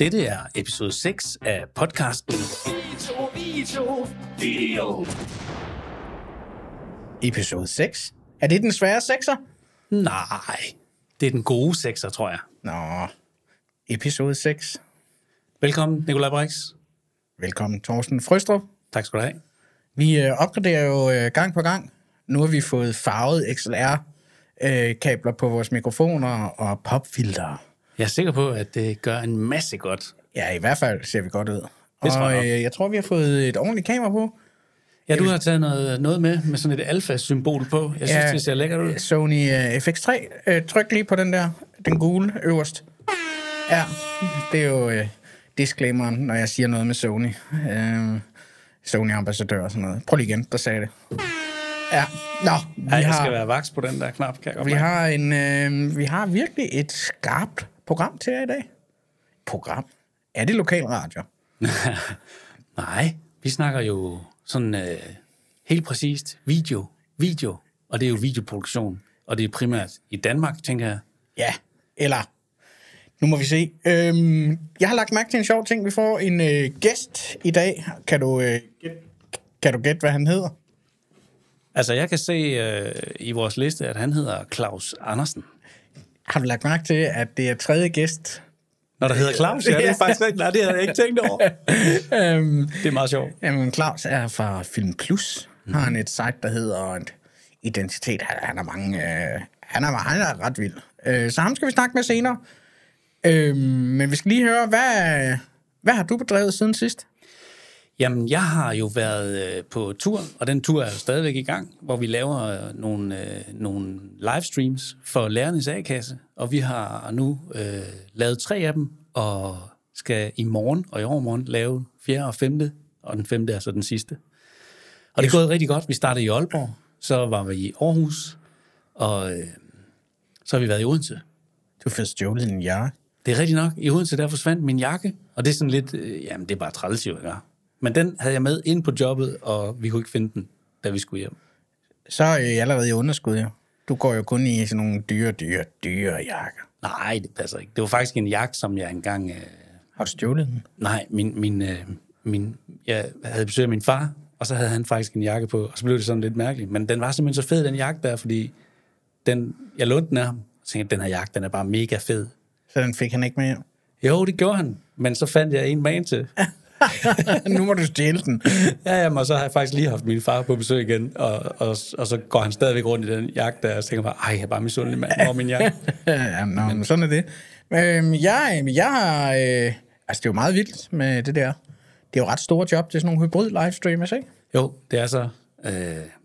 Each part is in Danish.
Dette er episode 6 af podcasten Video, video, video. Episode 6. Er det den svære sekser? Nej, det er den gode 6'er, tror jeg. Nå, episode 6. Velkommen, Nikolaj Brix. Velkommen, Thorsten Frøstrup. Tak skal du have. Vi øh, opgraderer jo øh, gang på gang. Nu har vi fået farvet XLR-kabler på vores mikrofoner og popfilter. Jeg er sikker på, at det gør en masse godt. Ja, i hvert fald ser vi godt ud. Det tror og jeg nok. øh, jeg tror, vi har fået et ordentligt kamera på. Ja, du har taget noget, noget med, med sådan et alfa-symbol på. Jeg synes, Ja. det ser lækkert ud. Sony øh, FX3. Øh, tryk lige på den der, den gule øverst. Ja, det er jo øh, disclaimeren, når jeg siger noget med Sony. Øh, Sony-ambassadør og sådan noget. Prøv lige igen, der sagde det. Ja, nå, vi Ej, jeg har... skal være vaks på den der knap, kan jeg godt Vi har, en, øh, vi har virkelig et skarpt program til jer i dag. Program? Er det lokalradio? Nej, vi snakker jo sådan øh, helt præcist video, video, og det er jo videoproduktion, og det er primært i Danmark, tænker jeg. Ja, eller... Nu må vi se. Øhm, jeg har lagt mærke til en sjov ting. Vi får en øh, gæst i dag. Kan du, øh, kan du gætte, hvad han hedder? Altså, jeg kan se øh, i vores liste, at han hedder Claus Andersen. Har du lagt mærke til, at det er tredje gæst? Når der hedder Claus, ja, det er faktisk ikke, nej, det havde jeg ikke tænkt over. øhm, Det er meget sjovt. jamen, Claus er fra Film Plus. Mm. Har han et site, der hedder et Identitet. Han, er mange... Øh, han, er, han er ret vild. Øh, så ham skal vi snakke med senere. Øhm, men vi skal lige høre, hvad, hvad har du bedrevet siden sidst? Jamen, jeg har jo været øh, på tur, og den tur er jo stadigvæk i gang, hvor vi laver øh, nogle, øh, nogle livestreams for lærernes A-kasse, og vi har nu øh, lavet tre af dem, og skal i morgen og i overmorgen lave fjerde og femte, og den femte er så den sidste. Og det er gået rigtig godt. Vi startede i Aalborg, så var vi i Aarhus, og øh, så har vi været i Odense. Du fik stjålet en jakke. Det er rigtigt nok. I Odense, der forsvandt min jakke, og det er sådan lidt, øh, jamen det er bare træls jo, ikke? Men den havde jeg med ind på jobbet, og vi kunne ikke finde den, da vi skulle hjem. Så er jeg allerede i underskud, jo. Du går jo kun i sådan nogle dyre, dyre, dyre jakker. Nej, det passer ikke. Det var faktisk en jakke, som jeg engang... Øh, Har du stjålet den? nej, min, min, øh, min, jeg havde besøg af min far, og så havde han faktisk en jakke på, og så blev det sådan lidt mærkeligt. Men den var simpelthen så fed, den jakke der, fordi den, jeg lånte den af ham, og tænkte, den her jakke, den er bare mega fed. Så den fik han ikke med hjem. Jo, det gjorde han, men så fandt jeg en man til. nu må du stjæle den. Ja, jamen, og så har jeg faktisk lige haft min far på besøg igen, og, og, og så går han stadigvæk rundt i den jakke der, og så tænker jeg bare, ej, jeg er bare misundelig mand, hvor er min jakke. ja, nå, men sådan er det. Øhm, jeg, jeg har... Øh, altså, det er jo meget vildt med det der. Det er jo ret store job til sådan nogle hybrid livestreamers, ikke? Jo, det er så øh,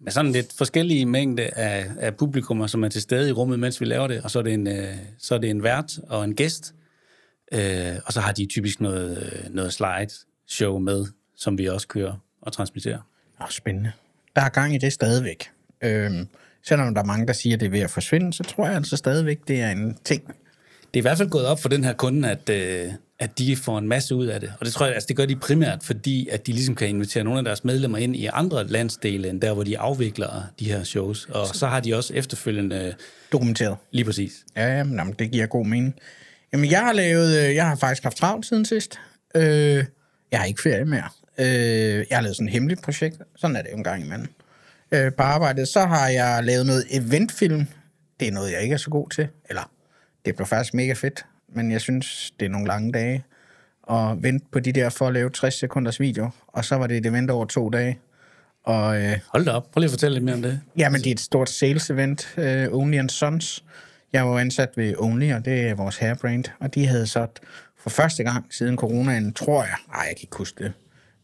med sådan lidt forskellige mængde af, af publikummer, som er til stede i rummet, mens vi laver det, og så er det en, øh, så er det en vært og en gæst, øh, og så har de typisk noget, øh, noget slide-show med, som vi også kører og transmitterer. Åh, spændende. Der er gang i det stadigvæk. Øhm, selvom der er mange, der siger, at det er ved at forsvinde, så tror jeg altså stadigvæk, det er en ting. Det er i hvert fald gået op for den her kunde, at, øh, at de får en masse ud af det. Og det tror jeg, altså det gør de primært, fordi at de ligesom kan invitere nogle af deres medlemmer ind i andre landsdele, end der, hvor de afvikler de her shows. Og så har de også efterfølgende, Dokumenteret. lige præcis, Ja, jamen, jamen, det giver god mening. Jamen, jeg har lavet, øh, jeg har faktisk haft travlt siden sidst. Øh, jeg har ikke ferie mere. Øh, jeg har lavet sådan et hemmeligt projekt. Sådan er det jo en gang imellem. Øh, på arbejdet, så har jeg lavet noget eventfilm. Det er noget, jeg ikke er så god til. Eller, det blev faktisk mega fedt. Men jeg synes, det er nogle lange dage. Og vente på de der for at lave 60 sekunders video. Og så var det et event over to dage. Og øh, hold da op, prøv lige at fortælle lidt mere om det. Jamen, det er et stort sales event, uh, Only and Sons. Jeg var ansat ved Only, og det er vores hairbrand, og de havde så for første gang siden coronaen, tror jeg, nej, jeg kan ikke huske det,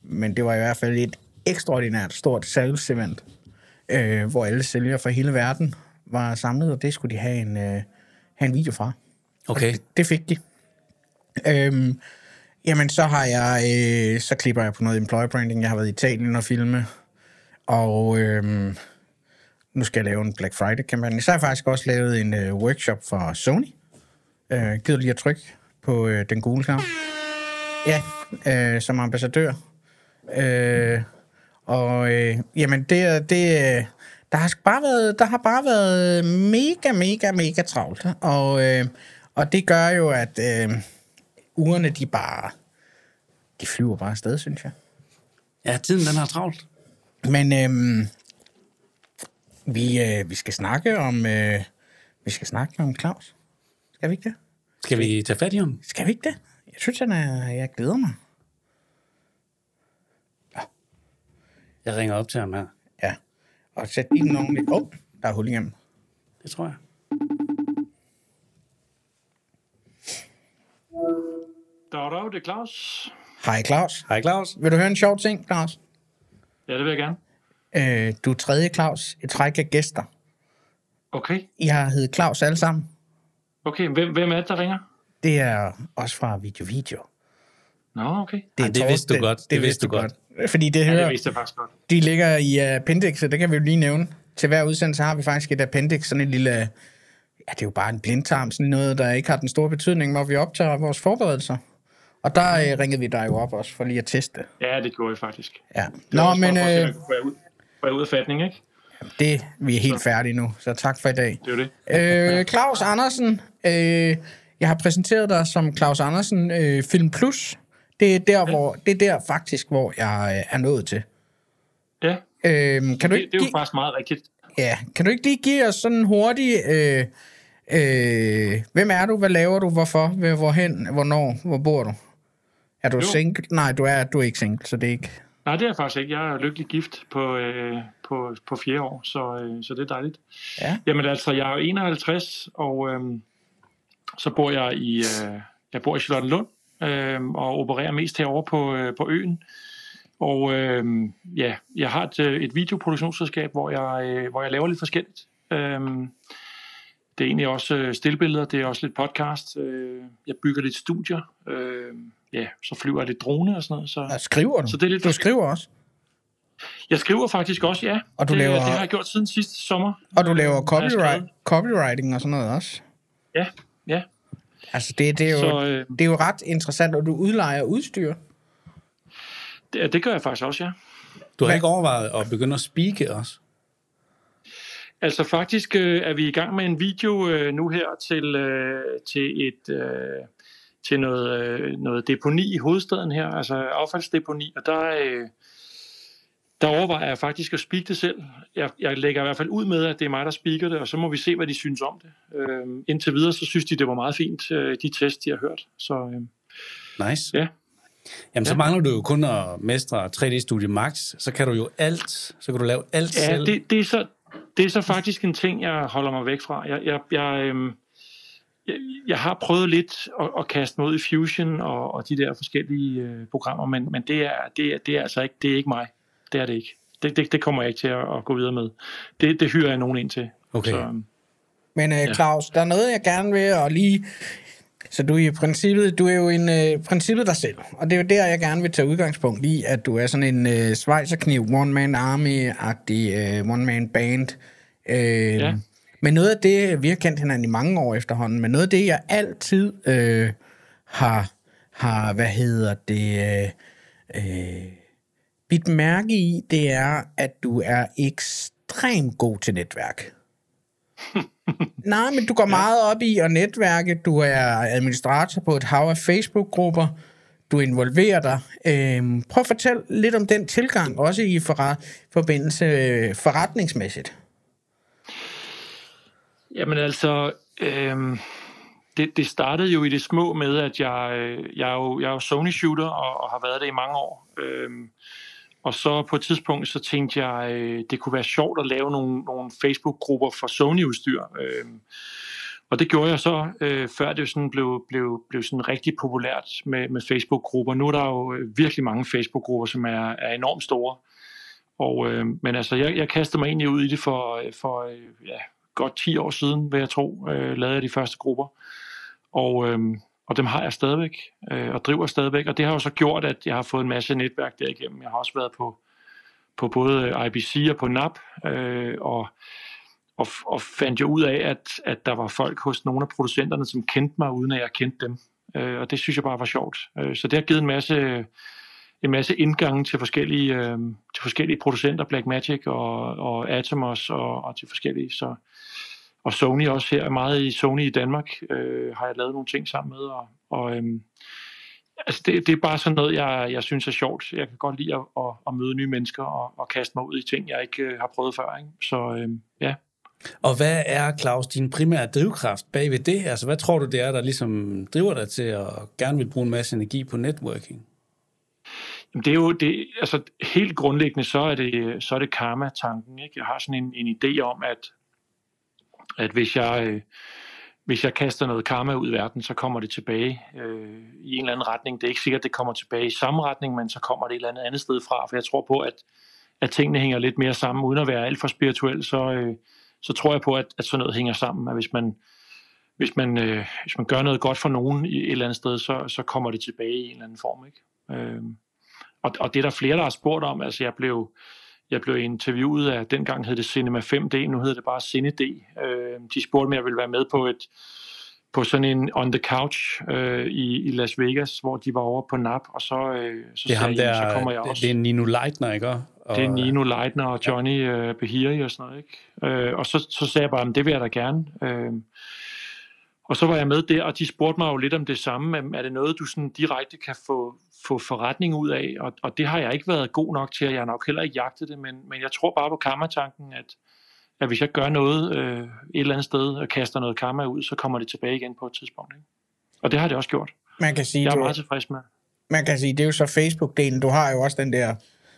men det var i hvert fald et ekstraordinært stort sales event, uh, hvor alle sælgere fra hele verden var samlet, og det skulle de have en, uh, have en video fra. Okay, Det fik de. Øhm, jamen, så har jeg, øh, så klipper jeg på noget employer branding. Jeg har været i Italien og filme, og øhm, nu skal jeg lave en Black Friday-kampagne. Så har jeg faktisk også lavet en øh, workshop for Sony. Øh, gider lige at trykke på øh, den gule knap. Ja, øh, som ambassadør. Øh, og øh, jamen, det, det, øh, der har bare været, der har bare været mega, mega, mega travlt. Og, øh, og det gør jo, at øh, ugerne, de bare... De flyver bare afsted, synes jeg. Ja, tiden den har travlt. Men øhm, vi, øh, vi skal snakke om... Øh, vi skal snakke om Claus. Skal vi ikke det? Skal vi tage fat i ham? Skal vi ikke det? Jeg synes, han er, jeg glæder mig. Jeg ringer op til ham her. Ja. Og sæt lige den ordentligt. Åh, oh, der er hul igennem. Det tror jeg. Dag, dag, det er Claus. Hej Claus. Hej Claus. Vil du høre en sjov ting, Claus? Ja, det vil jeg gerne. Øh, du er tredje Claus. Et træk af gæster. Okay. I har heddet Claus alle sammen. Okay, hvem, hvem er det, der ringer? Det er også fra Video Video. Nå, okay. Det, Ej, det vidste du godt. Det vidste du godt. Fordi det Ja, hører, det vidste jeg faktisk godt. de ligger i appendix, og det kan vi jo lige nævne. Til hver udsendelse har vi faktisk et appendix, sådan en lille... Ja, det er jo bare en blindtarm, sådan noget, der ikke har den store betydning, hvor vi optager vores forberedelser. Og der øh, ringede vi dig jo op også, for lige at teste. Ja, det gjorde jeg faktisk. Ja. Det Nå, men øh, være ud, være ud af fatning, ikke? Det, vi er helt færdige nu, så tak for i dag. Det er det. Øh, Claus Andersen, øh, jeg har præsenteret dig som Claus Andersen øh, Film Plus. Det er der, hvor, det er der faktisk, hvor jeg øh, er nået til. Ja, Øh, kan, du det, det ikke er jo give, faktisk meget rigtigt. ja, kan du ikke lige give os sådan hurtigt, øh, øh, hvem er du, hvad laver du, hvorfor, Hvor- hvorhen, hvornår, hvor bor du? Er du Jo. single? Nej, du er, du er ikke single, så det er ikke... Nej, det er jeg faktisk ikke. Jeg er lykkelig gift på, øh, på, på fjerde år, så, øh, så det er dejligt. Ja. Jamen altså, jeg er jo 51, og øh, så bor jeg i, øh, jeg bor i Charlottenlund, øh, og opererer mest herovre på, øh, på øen. Og øh, ja, jeg har et, øh, et videoproduktionsselskab, hvor jeg, øh, hvor jeg laver lidt forskelligt. Øh, det er egentlig også øh, stillbilleder, det er også lidt podcast. Øh, jeg bygger lidt studier. Øh, ja, så flyver jeg lidt drone og sådan noget. Så, Ja, skriver du? Så det er lidt du skriver også? Jeg skriver faktisk også, ja. Og du det, laver- det har jeg gjort siden sidste sommer. Og du laver copyright, copywriting og sådan noget også? Ja, ja. Altså, det, det, er jo, Så, øh, det er jo ret interessant, og du udlejer udstyr. Det, det gør jeg faktisk også, ja. Du har Hvad- ikke overvejet at begynde at speake også? Altså faktisk øh, er vi i gang med en video øh, nu her til, øh, til et øh, til noget, øh, noget deponi i hovedstaden her, altså affaldsdeponi, og der, øh, der overvejer jeg faktisk at speak det selv. Jeg, jeg lægger i hvert fald ud med, at det er mig, der speaker det, og så må vi se, hvad de synes om det. Øh, indtil videre, så synes de, det var meget fint, øh, de tests, de har hørt. Så øh, Nice. ja, Jamen, så Ja. mangler du jo kun at mestre 3D Studio Max. Så kan du jo alt. Så kan du lave alt Ja, selv. det, det, er så, det er så faktisk en ting, jeg holder mig væk fra. Jeg, jeg, jeg, øhm, jeg, jeg har prøvet lidt at, at kaste mig ud i Fusion og, og de der forskellige øh, programmer, men, men det, er, det, er, det er altså ikke, det er ikke mig. Det er det ikke. Det, det, det kommer jeg ikke til at, at gå videre med. Det, det hyrer jeg nogen ind til. Okay. Så, øhm, Men øh, Claus, der er noget, jeg gerne vil, og lige... Så du er i princippet, du er jo en øh, princippet dig selv, og det er jo der, jeg gerne vil tage udgangspunkt i, at du er sådan en øh, svejserkniv, one-man army-agtig, øh, one-man band. Øh, Ja. Men noget af det, vi har kendt hinanden i mange år efterhånden, men noget af det, jeg altid øh, har, har, hvad hedder det, øh, øh, bidt mærke i, det er, at du er ekstremt god til netværk. Nej, men du går meget op i at netværke. Du er administrator på et hav af Facebook-grupper. Du involverer dig. Øhm, prøv at fortælle lidt om den tilgang, også i forret, forbindelse øh, forretningsmæssigt. Jamen altså, øhm, det, det startede jo i det små med, at jeg, øh, jeg, er, jo, jeg er jo Sony-shooter og, og har været det i mange år. Øhm, og så på et tidspunkt, så tænkte jeg, øh, det kunne være sjovt at lave nogle, nogle Facebook-grupper for Sony-udstyr. Øh, og det gjorde jeg så, øh, før det sådan blev, blev, blev sådan rigtig populært med, med Facebook-grupper. Nu er der jo øh, virkelig mange Facebook-grupper, som er, er enormt store. Og, øh, men altså, jeg, jeg kastede mig egentlig ud i det for, øh, for øh, ja, godt 10 år siden, vil jeg tro, øh, lavede jeg de første grupper. Og, øh, og dem har jeg stadigvæk, øh, og driver stadigvæk. Og det har jo så gjort, at jeg har fået en masse netværk derigennem. Jeg har også været på, på både øh, IBC og på NAP, øh, og, og, og fandt jo ud af, at, at der var folk hos nogle af producenterne, som kendte mig, uden at jeg kendte dem. Øh, og det synes jeg bare var sjovt. Øh, så det har givet en masse, en masse indgange til forskellige, øh, til forskellige producenter, Blackmagic og, og Atomos og, og til forskellige. Så, og Sony også her, meget i Sony i Danmark, øh, har jeg lavet nogle ting sammen med, og, og øh, altså det, det er bare sådan noget, jeg, jeg synes er sjovt. Jeg kan godt lide at, at, at møde nye mennesker og, og kaste mig ud i ting, jeg ikke øh, har prøvet før. Ikke? Så øh, ja. Og hvad er, Claus, din primære drivkraft bagved det? Altså, hvad tror du, det er, der ligesom driver dig til at gerne vil bruge en masse energi på networking? Det er jo det, altså helt grundlæggende, så er det, så er det karma-tanken. Ikke? Jeg har sådan en, en idé om, at, at hvis jeg, øh, hvis jeg kaster noget karma ud i verden, så kommer det tilbage øh, i en eller anden retning. Det er ikke sikkert, at det kommer tilbage i samme retning, men så kommer det et eller andet andet sted fra. For jeg tror på, at, at tingene hænger lidt mere sammen, uden at være alt for spirituel, så, øh, så tror jeg på, at, at sådan noget hænger sammen. At hvis man, hvis man, øh, hvis man gør noget godt for nogen i et eller andet sted, så, så kommer det tilbage i en eller anden form. Ikke? Øh, og, og det er der flere, der har spurgt om. Altså jeg blev, jeg blev interviewet af, dengang hed det Cinema 5D, nu hedder det bare CineD. Øh, de spurgte, om jeg ville være med på et på sådan en on the couch øh, i, i Las Vegas, hvor de var over på NAP, og så, øh, så, det er ham der, så kommer jeg også. Det er Nino Leitner, ikke? Og, det er Nino Leitner og Johnny øh, Behiri og sådan noget, ikke? Øh, og så, så sagde jeg bare, det vil jeg da gerne. Øh, og så var jeg med der, og de spurgte mig jo lidt om det samme. Er det noget, du sådan direkte kan få, få forretning ud af? Og, og det har jeg ikke været god nok til, at jeg nok heller ikke jagtet det, men, men jeg tror bare på kammertanken, at, at hvis jeg gør noget øh, et eller andet sted og kaster noget karma ud, så kommer det tilbage igen på et tidspunkt. Ikke? Og det har det også gjort. Man kan sige, jeg er meget tilfreds med. Man kan sige, det er jo så Facebook-delen. Du har jo også den der,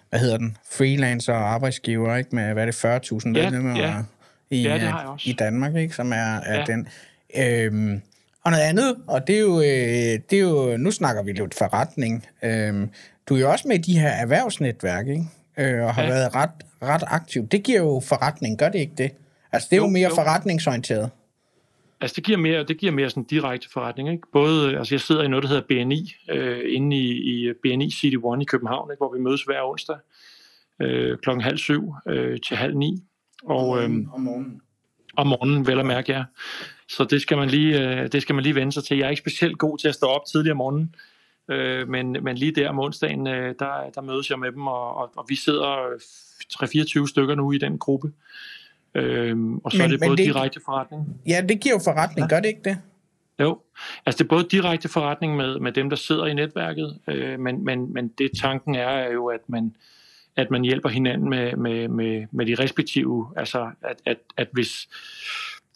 hvad hedder den, freelancer og arbejdsgiver, ikke? Med, hvad er det, 40.000 medlemmer ja, ja. i, ja, det har jeg også. i Danmark, ikke? Som er, er ja. den. Øhm, og noget andet, og det er jo, øh, det er jo nu snakker vi lidt forretning. Øhm, du er jo også med i de her erhvervsnetværk, ikke? Øh, og har ja. været ret, ret aktiv. Det giver jo forretning, gør det ikke det? Altså, det er jo, jo mere jo. forretningsorienteret. Altså, det giver mere, det giver mere sådan direkte forretning, ikke? Både, altså, jeg sidder i noget, der hedder BNI, øh, inde i, i BNI City One i København, ikke? hvor vi mødes hver onsdag øh, klokken halv syv øh, til halv ni. Og, øh, om morgenen. Om morgenen, vel at mærke, ja. Så det skal man lige, øh, det skal man lige vende sig til. Jeg er ikke specielt god til at stå op tidligere om morgenen, øh, men, men lige der om onsdagen, øh, der, der mødes jeg med dem, og, og, og vi sidder 3-24 stykker nu i den gruppe. Øhm, og så men, er det både det, direkte forretning. Ja, det giver jo forretning, ja. gør det ikke det? Jo, altså det er både direkte forretning med, med dem, der sidder i netværket, øh, men, men, men det tanken er jo, at man, at man hjælper hinanden med, med, med, med de respektive, altså at, at, at hvis,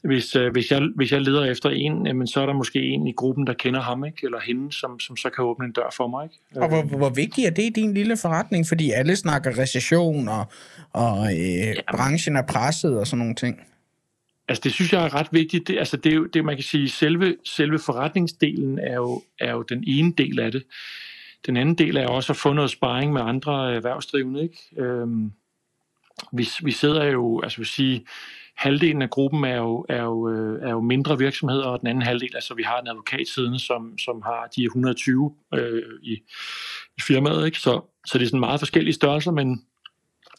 hvis, øh, hvis, jeg, hvis jeg leder efter en, jamen, så er der måske en i gruppen, der kender ham, ikke? eller hende, som, som så kan åbne en dør for mig. Ikke? Og hvor, hvor vigtigt er det i din lille forretning? Fordi alle snakker recession, og, og øh, ja. branchen er presset og sådan nogle ting. Altså det synes jeg er ret vigtigt. Det, altså det er jo, det man kan sige, selve, selve forretningsdelen er jo, er jo den ene del af det. Den anden del er også at få noget sparring med andre erhvervsdrivende. Ikke? Øhm, vi, vi sidder jo, altså vil sige, halvdelen af gruppen er jo, er jo, øh, er jo mindre virksomheder, og den anden halvdel, altså vi har en advokat siden, som, som har de 120 øh, i, i firmaet, ikke? Så, så det er sådan meget forskellige størrelser, men,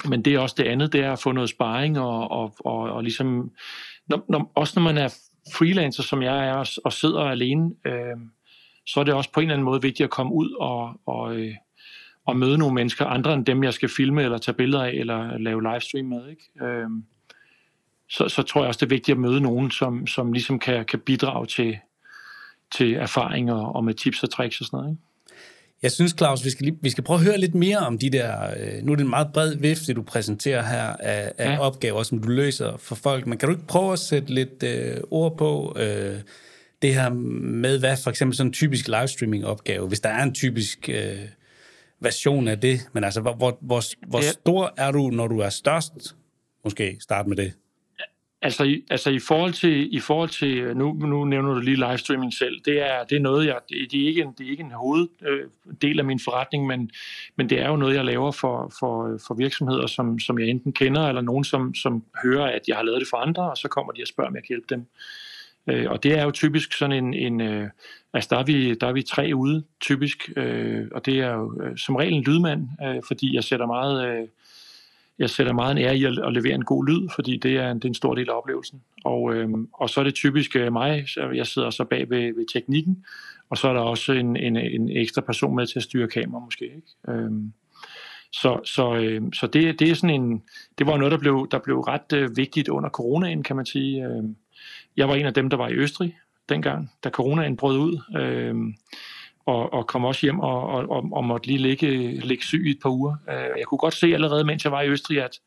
men det er også det andet, det er at få noget sparring, og, og, og, og ligesom, når, når, også når man er freelancer, som jeg er, og, og sidder alene, øh, så er det også på en eller anden måde vigtigt at komme ud og, og, øh, og møde nogle mennesker, andre end dem, jeg skal filme eller tage billeder af, eller lave livestream med, ikke? Øh, så, så tror jeg også, det er vigtigt at møde nogen, som, som ligesom kan, kan bidrage til, til erfaringer og med tips og tricks og sådan noget. Ikke? Jeg synes, Claus, vi skal, lige, vi skal prøve at høre lidt mere om de der... Øh, nu er det en meget bred vifte, du præsenterer her af, af ja. opgaver, som du løser for folk. Men kan du ikke prøve at sætte lidt øh, ord på øh, det her med, hvad for eksempel sådan en typisk livestreaming-opgave, hvis der er en typisk øh, version af det. Men altså, hvor, hvor, hvor, hvor stor er du, når du er størst? Måske start med det. Altså, i, altså i forhold til, i forhold til øh, nu, nu nævner du lige livestreaming selv, det er, det er noget, jeg, det, det, er ikke en, det er ikke en hoveddel øh, af min forretning, men, men det er jo noget, jeg laver for, for, øh, for virksomheder, som, som jeg enten kender, eller nogen, som, som hører, at jeg har lavet det for andre, og så kommer de og spørger, om jeg kan hjælpe dem. Øh, og det er jo typisk sådan en, en øh, altså der er, vi, der er vi tre ude, typisk, øh, og det er jo øh, som regel en lydmand, øh, fordi jeg sætter meget... Øh, jeg sætter meget en ære i at, at levere en god lyd, fordi det er, det er en stor del af oplevelsen. Og, øhm, og så er det typisk øh, mig, så jeg sidder så bag ved, ved teknikken, og så er der også en, en, en ekstra person med til at styre kamera måske. Ikke? Øhm, så, så, øh, så det, det er sådan en, det var noget, der blev, der blev ret øh, vigtigt under coronaen, kan man sige. Øh, jeg var en af dem, der var i Østrig dengang, da coronaen brød ud, øh, og, og kom også hjem og, og, og, og måtte lige ligge, ligge syg i et par uger. Øh, jeg kunne godt se allerede, mens jeg var i Østrig, at,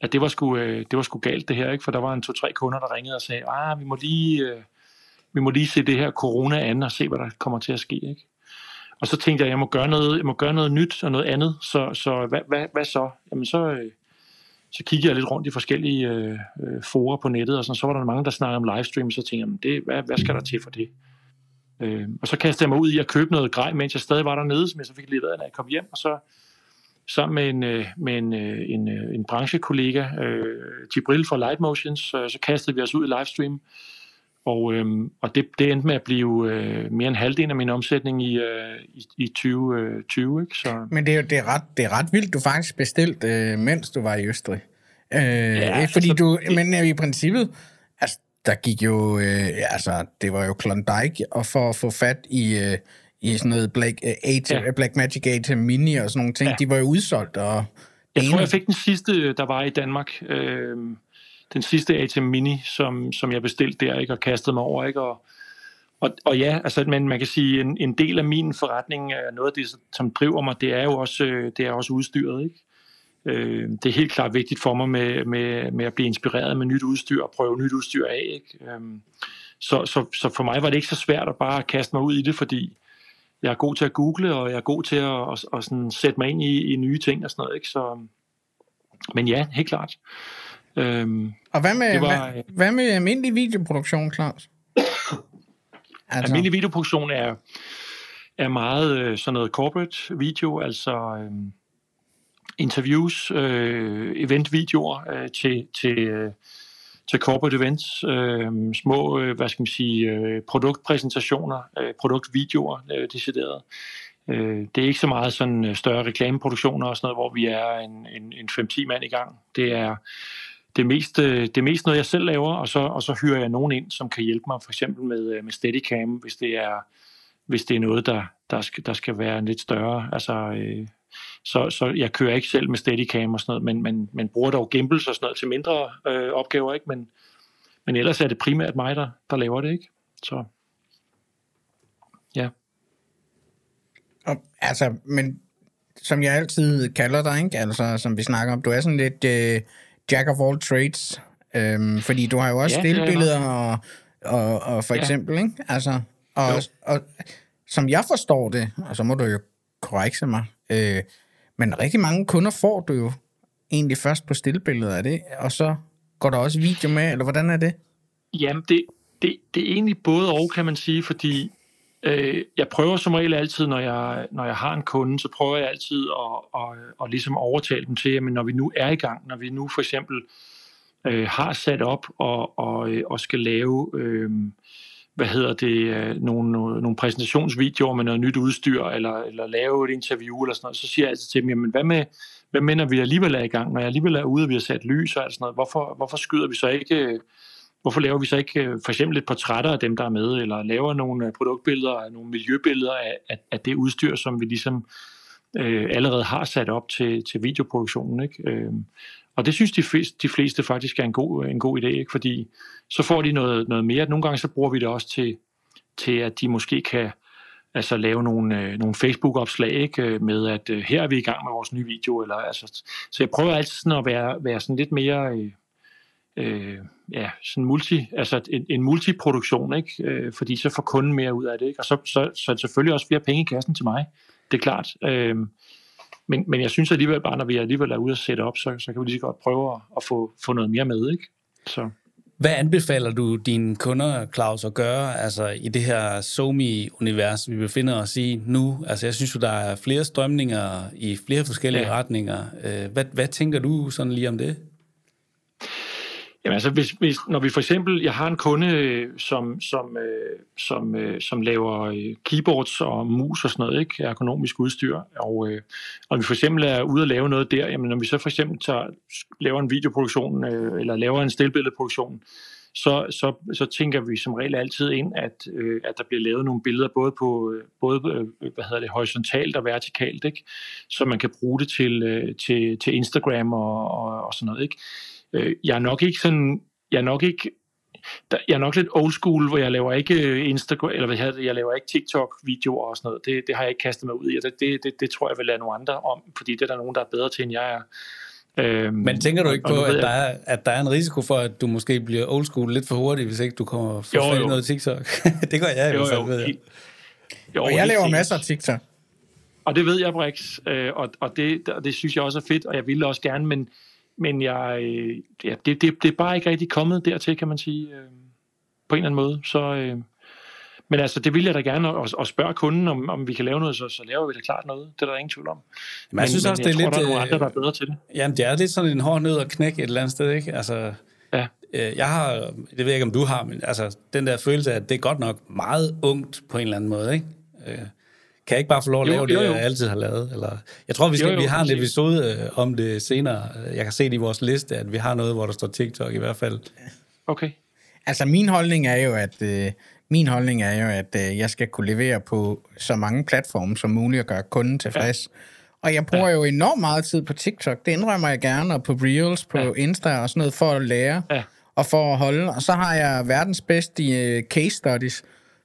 at det, var sgu, øh, det var sgu galt det her, ikke? for der var en to-tre kunder, der ringede og sagde, ah, vi må lige... Øh, vi må lige se det her corona an og se, hvad der kommer til at ske. Ikke? Og så tænkte jeg, at jeg må gøre noget, jeg må gøre noget nyt og noget andet. Så, så hvad, hvad, hvad så? Jamen så, øh, så kiggede jeg lidt rundt i forskellige øh, øh, forer på nettet, og sådan, så var der mange, der snakkede om livestream, så tænkte jeg, det, hvad, hvad skal der til for det? Øh, og så kastede jeg mig ud i at købe noget grej, mens jeg stadig var dernede, som jeg så fik leveret, når jeg kom hjem, og så sammen med en, øh, med en, en, en branchekollega, øh, Gibril fra Light Motions, så, så kastede vi os ud i livestream, og, øhm, og det, det endte med at blive øh, mere end halvdelen af min omsætning i, øh, i, i 2020. Øh, ikke? Så... Men det er det er ret, det er ret vildt, du faktisk bestilt, øh, mens du var i Østrig. Øh, ja, fordi altså, du, det... men øh, i princippet, der gik jo, øh, altså, det var jo Klondike, og for at få fat i, øh, i sådan noget Black, uh, ATM, ja. Black Magic ATM Mini og sådan nogle ting, ja. de var jo udsolgt. Og jeg tror, jeg fik den sidste, der var i Danmark. Øh, den sidste ATM Mini, som, som jeg bestilte der, ikke, og kastede mig over, ikke, og, og, og ja, altså, men man kan sige, en, en del af min forretning, noget af det, som driver mig, det er jo også, øh, det er også udstyret, ikke? Øh, det er helt klart vigtigt for mig med, med, med at blive inspireret med nyt udstyr og prøve nyt udstyr af, ikke? Øh, så, så, så for mig var det ikke så svært at bare kaste mig ud i det, fordi jeg er god til at google, og jeg er god til at, at, at sådan sætte mig ind i, i nye ting og sådan noget, ikke? Så, men ja, helt klart. Øhm, og hvad med, var, hvad, hvad med almindelig videoproduktion, Claus? altså. Almindelig videoproduktion er, er meget øh, sådan noget corporate video, altså øh, interviews, øh, eventvideoer øh, til, til, øh, til corporate events, øh, små, øh, hvad skal man sige, øh, produktpræsentationer, øh, produktvideoer, øh, decideret. Øh, det er ikke så meget sådan øh, større reklameproduktioner og sådan noget, hvor vi er en, en, en 5-10 mand i gang. Det er det mest, øh, det mest noget, jeg selv laver, og så, og så hyrer jeg nogen ind, som kan hjælpe mig, for eksempel med, øh, med Steadicam, hvis det er, hvis det er noget, der, der, skal, der skal være lidt større. Altså, øh, så, så jeg kører ikke selv med Steadicam og sådan noget, men, men, men bruger dog gimbals og sådan noget til mindre øh, opgaver, ikke? Men, men ellers er det primært mig, der, der laver det, ikke? Så, ja. Og, altså, men som jeg altid kalder dig, ikke? Altså, som vi snakker om, du er sådan lidt... Øh jack of all trades. Øhm, fordi du har jo også ja, stillbilleder og, og, og for ja. eksempel, ikke? Altså, og, og, og som jeg forstår det, og så må du jo korrekse mig, øh, men rigtig mange kunder får du jo egentlig først på stillbilleder af det, og så går der også video med, eller hvordan er det? Jamen, det, det, det er egentlig både og, kan man sige, fordi øh, jeg prøver som regel altid, når jeg, når jeg har en kunde, så prøver jeg altid at, at, at, at ligesom overtale dem til, at når vi nu er i gang, når vi nu for eksempel øh, har sat op og, og, øh, og skal lave, øh, hvad hedder det, øh, nogle, nogle præsentationsvideoer med noget nyt udstyr, eller, eller lave et interview eller sådan noget, så siger jeg altid til dem, jamen hvad med, hvad med når vi alligevel er i gang, når jeg alligevel er ude, og vi har sat lys og sådan noget, hvorfor, hvorfor skyder vi så ikke øh, hvorfor laver vi så ikke øh, for eksempel et portrætter af dem, der er med, eller laver nogle produktbilleder, nogle miljøbilleder af, af, af det udstyr, som vi ligesom øh, allerede har sat op til, til videoproduktionen. Ikke? Øh, og det synes de fleste, de fleste faktisk er en god, en god idé, ikke? fordi så får de noget, noget mere. Nogle gange så bruger vi det også til, til at de måske kan altså lave nogle, øh, nogle Facebook-opslag ikke? Øh, med, at øh, her er vi i gang med vores nye video. Eller, altså, så jeg prøver altid sådan at være, være sådan lidt mere... Øh, øh, ja, sådan multi, altså en, en multiproduktion, ikke? Øh, fordi så får kunden mere ud af det, ikke? og så, så, så selvfølgelig også flere penge i kassen til mig, det er klart. Øh, men, men jeg synes alligevel bare, når vi alligevel er ude at sætte op, så, så kan vi lige så godt prøve at, at få, få noget mere med, ikke? Så. Hvad anbefaler du dine kunder, Claus, at gøre altså, i det her SoMe-univers, vi befinder os i nu? Altså, jeg synes jo, der er flere strømninger i flere forskellige ja. retninger. Øh, hvad, hvad tænker du sådan lige om det? Jamen altså, hvis, hvis, når vi for eksempel, jeg har en kunde, som, som, øh, som, øh, som laver øh, keyboards og mus og sådan noget, ikke? ergonomisk udstyr, og, øh, og vi for eksempel er ude at lave noget der, jamen når vi så for eksempel tager, laver en videoproduktion, øh, eller laver en stillbilledproduktion, så, så, så tænker vi som regel altid ind, at, øh, at der bliver lavet nogle billeder både på både øh, hvad hedder det, horisontalt og vertikalt, ikke? så man kan bruge det til, øh, til, til Instagram og, og, og sådan noget. Ikke? Øh, jeg er nok ikke sådan, jeg er nok ikke der, jeg er nok lidt old school, hvor jeg laver ikke øh, Instagram, eller hvad jeg, jeg laver ikke TikTok-videoer og sådan noget. Det, det har jeg ikke kastet mig ud i, det, det, det, det tror jeg vil lade nogle andre om, fordi det er der nogen, der er bedre til, end jeg er. Øhm, Men tænker du ikke på, at der, er, at der er en risiko for, at du måske bliver old school lidt for hurtigt, hvis ikke du kommer for jo, jo. noget TikTok? det gør jeg i hvert fald, ved jeg. Jo, og jeg laver masser af TikTok. Og det ved jeg, Brix, øh, og, og det, og det synes jeg også er fedt, og jeg ville også gerne, men, men jeg, øh, ja, det, det, det er bare ikke rigtig kommet dertil, kan man sige, øh, på en eller anden måde. Så, øh, men altså, det vil jeg da gerne, og, og spørge kunden, om, om vi kan lave noget, så, så laver vi da klart noget. Det er der ingen tvivl om. Men jeg synes men, også, men jeg det er tror, lidt... der er nogle andre, der er bedre til det. Jamen, det er lidt sådan en hård nød at knække et eller andet sted, ikke? Altså, ja. øh, jeg har, det ved jeg ikke, om du har, men altså, den der følelse af, at det er godt nok meget ungt på en eller anden måde, ikke? Øh, kan jeg ikke bare få lov at lave jo, jo, jo. det, jeg altid har lavet? Eller, jeg tror, vi, skal, jo, jo, vi har en episode øh, om det senere. Jeg kan se det i vores liste, at vi har noget, hvor der står TikTok i hvert fald. Okay. Altså, min holdning er jo, at... Øh, min holdning er jo, at øh, jeg skal kunne levere på så mange platforme som muligt og gøre kunden tilfreds. Ja. Og jeg bruger ja. jo enormt meget tid på TikTok. Det indrømmer jeg gerne, og på Reels, på ja. Insta og sådan noget, for at lære ja. og for at holde. Og så har jeg verdens bedste uh, case studies,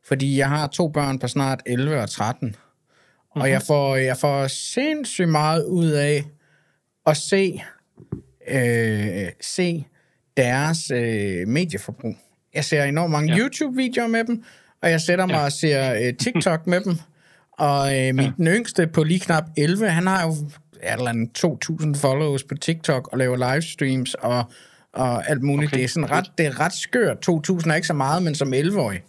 fordi jeg har to børn på snart 11 og 13. Mm-hmm. Og mhm. jeg får, jeg får sindssygt meget ud af at se, øh, se deres øh, medieforbrug. Jeg ser enormt mange ja. YouTube-videoer med dem, og jeg sætter mig ja. og ser uh, TikTok med dem. Og uh, min ja. den yngste på lige knap 11, han har jo eller 2.000 followers på TikTok og laver livestreams og, og alt muligt. Okay. Det er sådan ret, det er ret skørt. 2.000 er ikke så meget, men som 11-årig.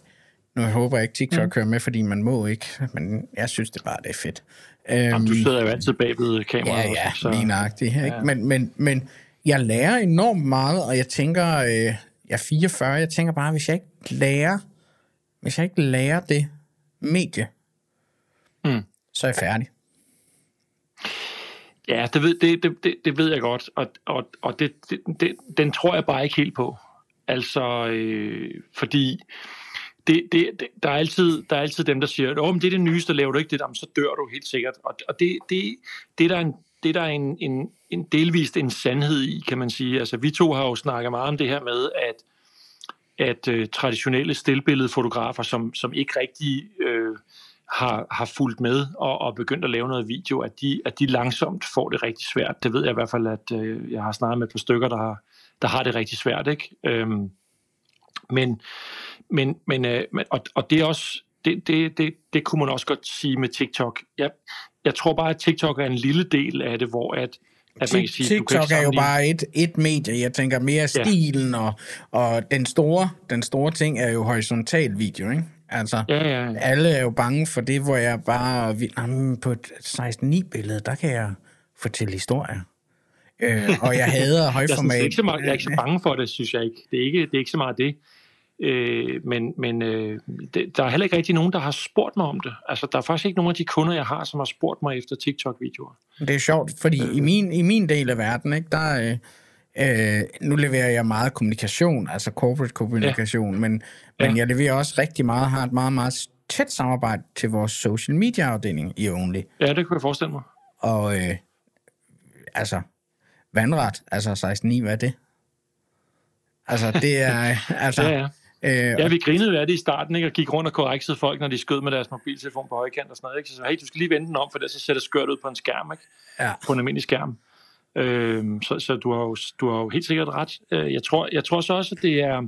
Nu håber jeg ikke, TikTok mm. kører med, fordi man må ikke, men jeg synes det bare, det er fedt. Jamen, du øhm, sidder jo altid bag ved kameraet. Ja, ja, så... lige nøjagtigt. Ikke? Ja. Men, men, men jeg lærer enormt meget, og jeg tænker, øh, jeg er 44, jeg tænker bare, hvis jeg ikke lærer, hvis jeg ikke lærer det medie, mm. så er jeg færdig. Ja, det ved, det, det, det, det ved jeg godt, og, og, og det, det, det, den tror jeg bare ikke helt på. Altså, øh, fordi det, det, det, der, er altid, der er altid dem, der siger, at oh, det er det nyeste, laver du ikke det, så dør du helt sikkert. Og, og det, det, det, der er en, det der er en, en, en delvist en sandhed i, kan man sige. Altså, vi to har jo snakket meget om det her med, at, at uh, traditionelle stillbilledfotografer, som, som ikke rigtig uh, har, har fulgt med og, og begyndt at lave noget video, at de, at de langsomt får det rigtig svært. Det ved jeg i hvert fald, at uh, jeg har snakket med et par stykker, der har, der har det rigtig svært. Ikke? Um, men, men, men, uh, og, og det er også det, det, det, det kunne man også godt sige med TikTok. Jeg, jeg tror bare, at TikTok er en lille del af det, hvor at, at man kan sige, TikTok kan er jo bare et, et medie. Jeg tænker mere stilen, ja. og, og den, store, den store ting er jo horisontal video, ikke? Altså, ja, ja, ja. alle er jo bange for det, hvor jeg bare... Jamen, på et 16-9-billede, der kan jeg fortælle historier. Øh, og jeg hader højformat. jeg, ikke så meget, jeg er ikke så bange for det, synes jeg ikke. Det er ikke, det er ikke så meget det. Øh, men men øh, det, der er heller ikke rigtig nogen, der har spurgt mig om det. Altså, der er faktisk ikke nogen af de kunder, jeg har, som har spurgt mig efter TikTok-videoer. Det er sjovt, fordi øh. i, min, i min del af verden, ikke, der øh, øh, nu leverer jeg meget kommunikation, altså corporate kommunikation, ja. men, men ja. jeg leverer også rigtig meget, har et meget, meget tæt samarbejde til vores social media afdeling i Only. Ja, det kunne jeg forestille mig. Og øh, altså, vandret, altså 16.9, hvad er det? Altså, det er... Altså, ja, ja. Øh, ja, vi grinede af det i starten, ikke? og gik rundt og korreksede folk, når de skød med deres mobiltelefon på højkant og sådan noget. Ikke? Så så hey, du skal lige vende den om, for det så ser det skørt ud på en skærm, ikke? Ja. på en almindelig skærm. Øh, så så du, har jo, du har jo helt sikkert ret. Øh, jeg tror, jeg tror så også, at det er...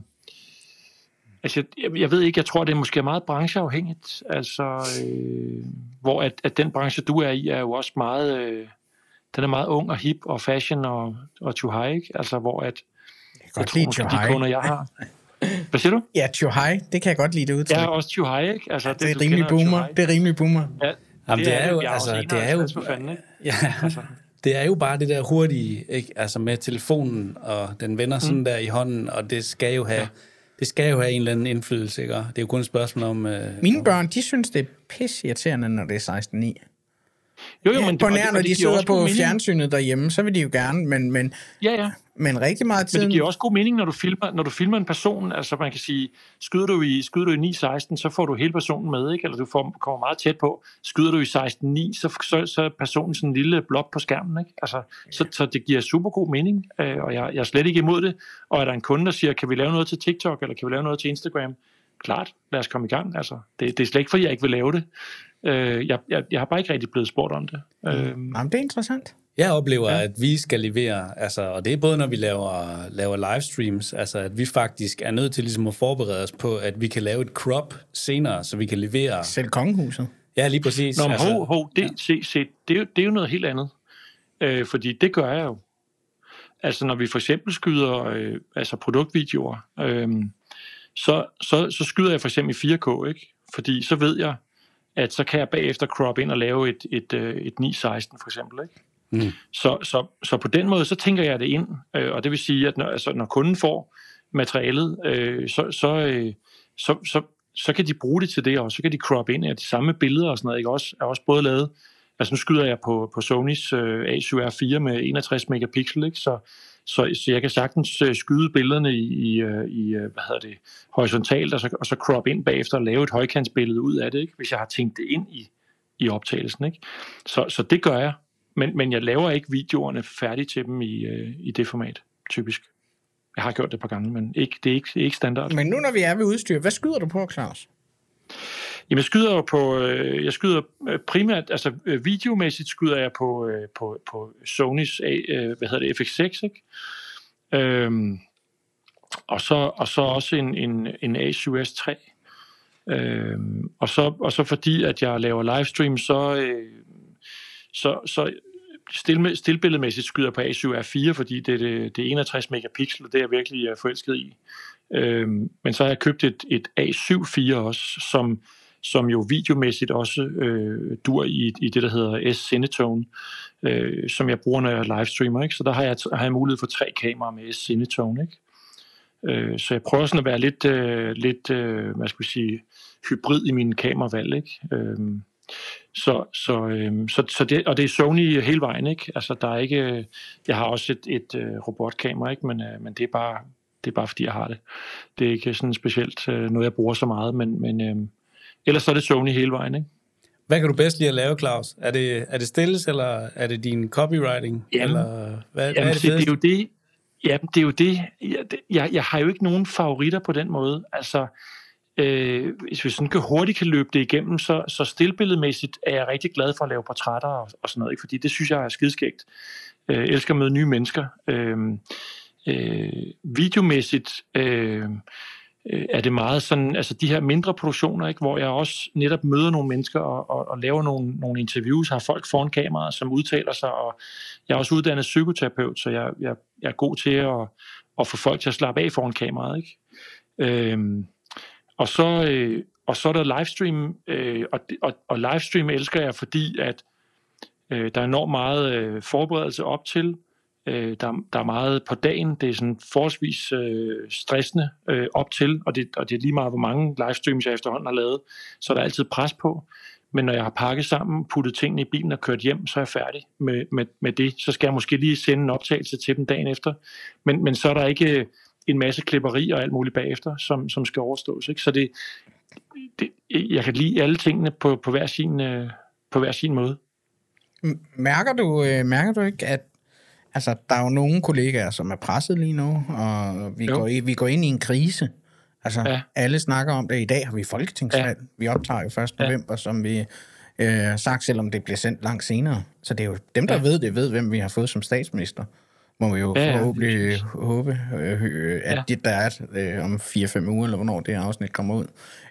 Altså, jeg, jeg ved ikke, jeg tror, det er måske meget brancheafhængigt. Altså, øh, hvor at, at den branche, du er i, er jo også meget... Øh, den er meget ung og hip og fashion og, og too high, ikke? Altså, hvor at... Jeg, jeg tror måske, de kunder, jeg har... Hvad siger du? Ja, too high, det kan jeg godt lide det udtryk. Ja, også too high, ikke? Altså, det, det, er rimelig boomer. Det er rimelig boomer. Ja, Jamen, det, er, jo, altså, det er jo, fanden, ikke? Ja, altså. det er jo bare det der hurtige, ikke? Altså med telefonen, og den vender sådan mm. der i hånden, og det skal jo have, ja. det skal jo have en eller anden indflydelse, ikke? Det er jo kun et spørgsmål om... Uh, Mine børn, de synes, det er pisse irriterende, når det er 16-9. Jo, jo, Ja, men på og nær, når de giver sidder på mening. fjernsynet derhjemme, så vil de jo gerne, men, men, Ja, ja. men rigtig meget Men tid. det giver også god mening, når du filmer, når du filmer en person. Altså man kan sige, skyder du i, skyder du i 9-16, så får du hele personen med, ikke? Eller du får, kommer meget tæt på. Skyder du i 16-9, så, så, så er personen sådan en lille blok på skærmen, ikke? Altså, så, så det giver super god mening, øh, og jeg, jeg er slet ikke imod det. Og er der en kunde, der siger, kan vi lave noget til TikTok, eller kan vi lave noget til Instagram? Klart, lad os komme i gang. Altså, det, det er slet ikke, fordi jeg ikke vil lave det. Øh, jeg, jeg, jeg har bare ikke rigtig blevet spurgt om det. Øh, Jamen, det er interessant. Jeg oplever, Ja. at vi skal levere, altså, og det er både når vi laver, laver livestreams, altså at vi faktisk er nødt til ligesom at forberede os på, at vi kan lave et crop senere, så vi kan levere. Selv kongehuset. Ja, lige præcis. Nå, men altså, hov, hov, det, ja. se, se, det, er jo- det er jo noget helt andet. Øh, fordi det gør jeg jo. Altså når vi for eksempel skyder øh, altså produktvideoer, øh, så, så, så skyder jeg for eksempel i 4K, ikke? Fordi så ved jeg, at så kan jeg bagefter crop ind og lave et, et, øh, et 9.16 for eksempel, ikke? Mm. Så, så, så på den måde, så tænker jeg det ind, øh, og det vil sige, at når, altså, når kunden får materialet, øh, så, så, øh, så, så, så kan de bruge det til det, og så kan de crop ind af de samme billeder og sådan noget, ikke? Også, er også både lavet, altså nu skyder jeg på, på Sonys øh, A7R4 med 61 megapixel, ikke? Så, så, så jeg kan sagtens øh, skyde billederne i, i, øh, i øh, hvad hedder det, horisontalt, og så, og så crop ind bagefter og lave et højkantsbillede ud af det, ikke? hvis jeg har tænkt det ind i, i optagelsen. Ikke? Så, så det gør jeg, men, men jeg laver ikke videoerne færdige til dem i, i det format, typisk. Jeg har gjort det et par gange, men ikke, det er ikke, det er ikke standard. Men nu når vi er ved udstyr, hvad skyder du på, Claus? Jamen, jeg skyder jo på, øh, jeg skyder øh, primært, altså øh, videomæssigt skyder jeg på, øh, på, på Sonys, øh, hvad hedder det, FX6, ikke? Øhm, og, så, og så også en, en, en A7S3. Øhm, og, så, og så fordi, at jeg laver livestream, så, øh, så, så stil, stilbilledmæssigt skyder jeg på A7R4, fordi det, det, det er 61 megapixel, og det er jeg virkelig øh, forelsket i. Øhm, men så har jeg købt et, et A74 også, som, som jo videomæssigt også øh, dur i, i det, der hedder S-Cinetone, øh, som jeg bruger, når jeg livestreamer. Ikke? Så der har jeg, har jeg mulighed for tre kameraer med S-Cinetone. Ikke? Øh, så jeg prøver sådan at være lidt, øh, lidt øh, hvad skal vi sige, hybrid i mine kameravalg. Ikke? Øh, så, så, øh, så, så det, og det er Sony hele vejen, ikke? Altså, der er ikke, øh, jeg har også et, et øh, robotkamera, ikke? Men, øh, men det er bare, det er bare fordi, jeg har det. Det er ikke sådan specielt øh, noget, jeg bruger så meget, men, men øh, ellers så er det Sony hele vejen, ikke? Hvad kan du bedst lide at lave, Claus? Er det, er det stilles, eller er det din copywriting? Jamen, eller hvad, hvad er Jamen, det det er jo det, ja, det er jo det, jeg, jeg, jeg har jo ikke nogen favoritter på den måde, altså, øh, hvis vi sådan kan hurtigt kan løbe det igennem, så, så stillbilledmæssigt er jeg rigtig glad for at lave portrætter og, og sådan noget, ikke? fordi det synes jeg er skideskægt. Øh, elsker at møde nye mennesker. Øh, øh, videomæssigt øh, øh, er det meget sådan, altså de her mindre produktioner, ikke, hvor jeg også netop møder nogle mennesker og, og, og laver nogle, nogle interviews, har folk foran kameraet, som udtaler sig, og jeg er også uddannet psykoterapeut, så jeg, jeg, jeg er god til at, at få folk til at slappe af foran kameraet. Ikke? Øhm, og, så, øh, og så er der livestream, øh, og, og, og livestream elsker jeg, fordi at øh, der er enormt meget øh, forberedelse op til, Øh, der, der er meget på dagen. Det er sådan forholdsvis øh, stressende øh, op til, og det, og det er lige meget, hvor mange livestreams jeg efterhånden har lavet, så der er altid pres på. Men når jeg har pakket sammen, puttet tingene i bilen og kørt hjem, så er jeg færdig med, med, med det. Så skal jeg måske lige sende en optagelse til dem dagen efter. Men, men så er der ikke øh, en masse klipperi og alt muligt bagefter, som, som skal overstås. Ikke? Så det, det, jeg kan lide alle tingene på, på, hver sin, øh, på hver sin måde. Mærker du, øh, mærker du ikke, at altså, der er jo nogle kollegaer, som er presset lige nu, og vi, Jo. går, i, vi går ind i en krise. Altså, ja. Ja. alle snakker om det. I dag har vi folketingsvalg. Ja. Vi optager jo 1. Ja. november, som vi øh, sagt, selvom det bliver sendt langt senere. Så det er jo dem, der ja. Ja. ved det, ved, hvem vi har fået som statsminister. Må vi jo ja, Ja, ja, forhåbentlig præcis. håbe, øh, øh, at ja. Ja. det der er øh, om 4-5 uger, eller hvornår det afsnit kommer ud.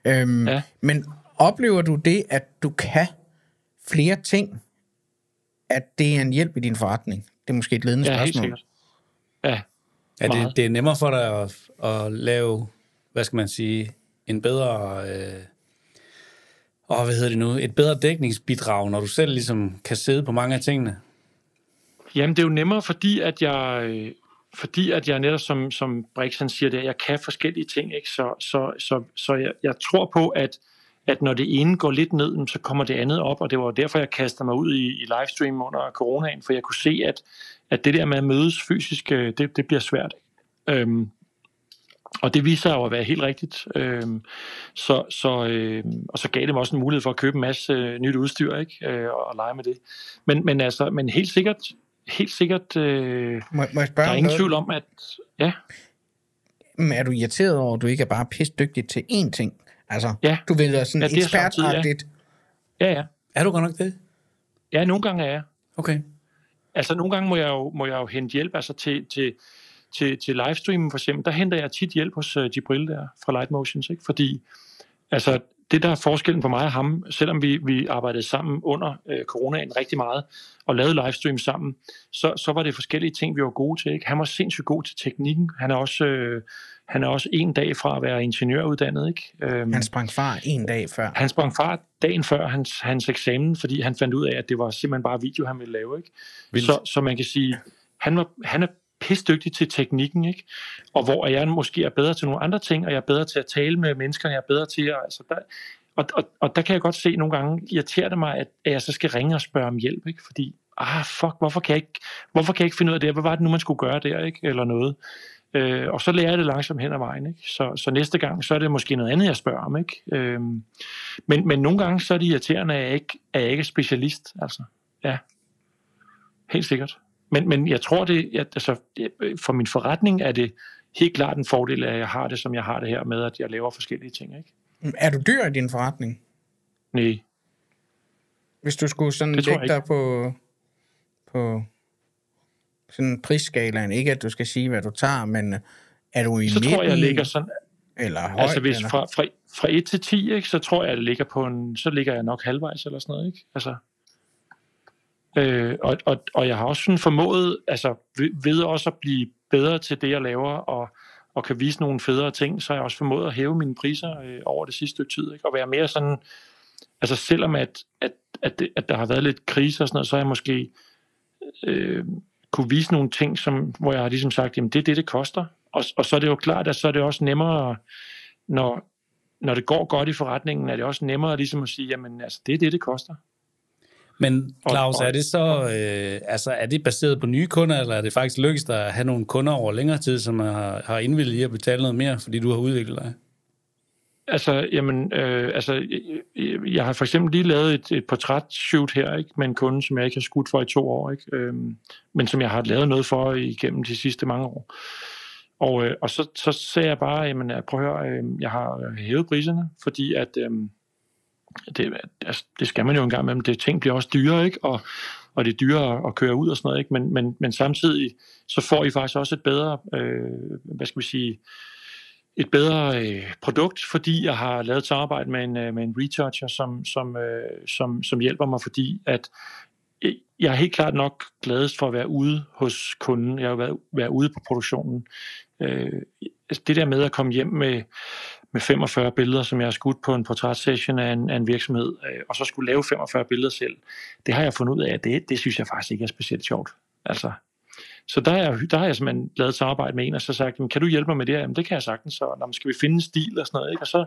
Øhm, ja. Ja. Men oplever du det, at du kan flere ting, at det er en hjælp i din forretning? Det er måske et ledende Ja, helt spørgsmål. sikkert. Ja, Ja, det, Meget. det er nemmere for dig at, at lave, hvad skal man sige, en bedre, øh, åh, hvad hedder det nu, et bedre dækningsbidrag, når du selv ligesom kan sidde på mange af tingene. Jamen, det er jo nemmere, fordi at jeg, øh, fordi at jeg netop, som, som Brix han siger det, jeg kan forskellige ting, ikke? Så, så, så, så jeg, jeg tror på, at, at når det ene går lidt ned, så kommer det andet op, og det var derfor, jeg kastede mig ud i, i livestream under coronaen, for jeg kunne se, at, at det der med at mødes fysisk, øh, det, det bliver svært. Øhm, og det viser jo at være helt rigtigt. Øhm, så, så, øh, og så gav det mig også en mulighed for at købe en masse øh, nyt udstyr ikke? Øh, og, og lege med det. Men, men, altså, men helt sikkert, helt sikkert øh, Må, må der er ingen noget? tvivl om, at ja, Men Er du irriteret over, at du ikke er bare pisse dygtig til én ting? Altså, Ja. du vil være sådan Ja, er samtidig, ja. ekspertagtigt. ja, ja. Er du godt nok det? Ja, nogle gange er jeg. Okay. Altså nogle gange må jeg jo, må jeg jo hente hjælp altså til, til, til, til livestreamen for eksempel. Der henter jeg tit hjælp hos uh, Gibril der fra Light Motions, ikke? fordi altså, det der er forskellen på mig og ham, selvom vi, vi arbejdede sammen under øh, coronaen rigtig meget og lavede livestream sammen, så, så var det forskellige ting, vi var gode til. Ikke? Han var sindssygt god til teknikken. Han er også, øh, han er også en dag fra at være ingeniøruddannet. Ikke? Øhm, Han sprang far en dag før. han sprang fra dagen før hans, hans eksamen, fordi han fandt ud af, at det var simpelthen bare video, han ville lave. Ikke? Vildt. Så, så man kan sige, han, var, han er pisdygtig til teknikken, ikke? og hvor jeg måske er bedre til nogle andre ting, og jeg er bedre til at tale med mennesker, jeg er bedre til at... Altså der, og, og, og der kan jeg godt se nogle gange, irriterer det mig, at, at jeg så skal ringe og spørge om hjælp, ikke? fordi, ah fuck, hvorfor kan, jeg ikke, hvorfor kan jeg ikke finde ud af det? Hvad var det nu, man skulle gøre der, ikke? eller noget? Øh, og så lærer jeg det langsomt hen ad vejen. Ikke? Så, så næste gang, så er det måske noget andet, jeg spørger om. Ikke? Øh, men, men nogle gange, så er det irriterende, at jeg ikke, at jeg ikke er specialist. Altså, ja. Helt sikkert. Men, men jeg tror, det, jeg, altså, for min forretning er det helt klart en fordel, at jeg har det, som jeg har det her med, at jeg laver forskellige ting. Ikke? Er du dyr i din forretning? Nej, Hvis du skulle sådan lægge dig på, på sådan prisskalaen, ikke at du skal sige, hvad du tager, men øh, er du i så midten, tror jeg, jeg ligger sådan, eller højt? altså hvis eller? fra, fra, fra 1 til 10, ikke, så tror jeg, jeg ligger på en, så ligger jeg nok halvvejs eller sådan noget, ikke? Altså, øh, og, og, og jeg har også sådan formået, altså ved, ved også at blive bedre til det, jeg laver, og, og kan vise nogle federe ting, så har jeg også formået at hæve mine priser øh, over det sidste stykke tid, ikke? Og være mere sådan, altså selvom at, at, at, det, at der har været lidt krise og sådan noget, så har jeg måske øh, kunne vise nogle ting, som, hvor jeg har ligesom sagt, jamen det er det, det koster. Og, og så er det jo klart, at så er det også nemmere, når, når det går godt i forretningen, er det også nemmere ligesom at sige, jamen altså det er det, det koster. Men Claus, er det så øh, altså, er det baseret på nye kunder, eller er det faktisk lykkedes dig at have nogle kunder over længere tid, som har, har indvildet i at betale noget mere, fordi du har udviklet dig? Altså, jamen, øh, altså, jeg, jeg har for eksempel lige lavet et, et portrætshoot her, ikke, med en kunde, som jeg ikke har skudt for i to år, ikke, øh, men som jeg har lavet noget for igennem de sidste mange år. Og, øh, og så, så sagde jeg bare, jamen, prøv at høre, øh, jeg har øh, hævet priserne, fordi at, øh, det, altså, det skal man jo engang med, men det ting bliver også dyrere, ikke? Og, og det er dyrere at køre ud og sådan noget, ikke? Men, men, men samtidig så får I faktisk også et bedre, øh, hvad skal vi sige, et bedre øh, produkt, fordi jeg har lavet et samarbejde med en, øh, med en retoucher, som, som, øh, som, som hjælper mig, fordi at øh, jeg er helt klart nok gladest for at være ude hos kunden. Jeg har været, været ude på produktionen. Øh, altså, det der med at komme hjem med, med 45 billeder, som jeg har skudt på en portrætsession af en, af en virksomhed, øh, og så skulle lave 45 billeder selv, det har jeg fundet ud af, at det, det synes jeg faktisk ikke er specielt sjovt. Altså, så der har, der har jeg simpelthen lavet et samarbejde med en, og så sagt, "Jamen, kan du hjælpe mig med det her? Jamen, det kan jeg sagtens, så når man skal vi finde en stil og sådan noget, ikke? og så,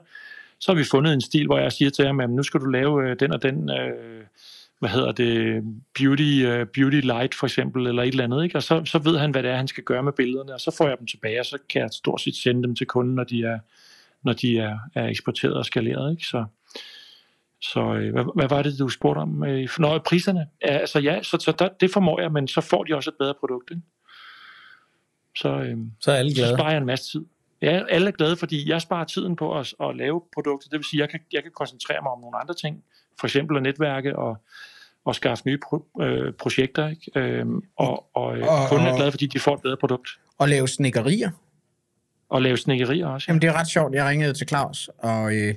så har vi fundet en stil, hvor jeg siger til ham, jamen, nu skal du lave øh, den og den, øh, hvad hedder det, beauty, uh, beauty light for eksempel, eller et eller andet, ikke? og så, så ved han, hvad det er, han skal gøre med billederne, og så får jeg dem tilbage, og så kan jeg stort set sende dem til kunden, når de er, når de er, er eksporteret og skaleret. Ikke? Så, så øh, hvad, hvad var det, du spurgte om? Øh, når priserne? Ja, altså ja, så, så der, det formår jeg, men så får de også et bedre produkt. Ikke? Så, øh, Så er alle så glade. sparer jeg en masse tid. Ja, alle er glade, fordi jeg sparer tiden på at, at lave produkter. Det vil sige, at jeg kan, jeg kan koncentrere mig om nogle andre ting. For eksempel at netværke og, og skaffe nye pro, øh, projekter. Ikke? Øhm, og og øh, Og- kunden er glad, fordi de får et bedre produkt. Og lave snikkerier. Og lave snikkerier også. Ja. Jamen, det er ret sjovt. Jeg ringede til Claus, og, øh,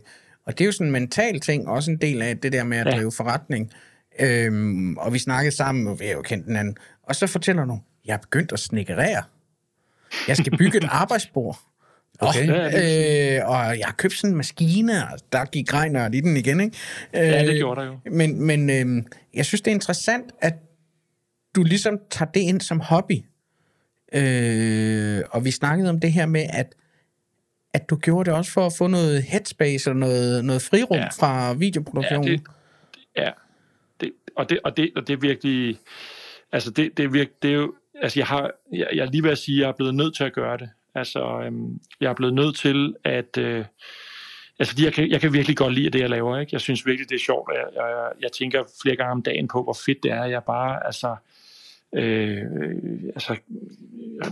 og det er jo sådan en mental ting, også en del af det der med at Ja. drive forretning. Øhm, og vi snakkede sammen, og vi har jo kendt hinanden. Og så fortæller du, jeg er begyndt at snikkerere. Jeg skal bygge et arbejdsbord. Okay. Det øh, og jeg har købt sådan en maskine, og der gik regner i den igen, ikke? Ja, det Øh, gjorde der jo. Men, men øh, jeg synes, det er interessant, at du ligesom tager det ind som hobby. Øh, og vi snakkede om det her med, at at du gjorde det også for at få noget headspace og noget, noget frirum ja. Fra videoproduktionen. Ja, det, ja. Det, og, det, og, det, og det er virkelig... Altså, det, det, er virke, det er jo... Altså, jeg, har, jeg, jeg er lige ved at sige, at jeg er blevet nødt til at gøre det. Altså, øhm, jeg er blevet nødt til at... Øh, altså, fordi jeg kan, jeg kan virkelig godt lide det, jeg laver. Ikke? Jeg synes virkelig, det er sjovt. og Jeg, jeg, jeg tænker flere gange om dagen på, hvor fedt det er. Jeg bare... Altså, øh, Øh, altså,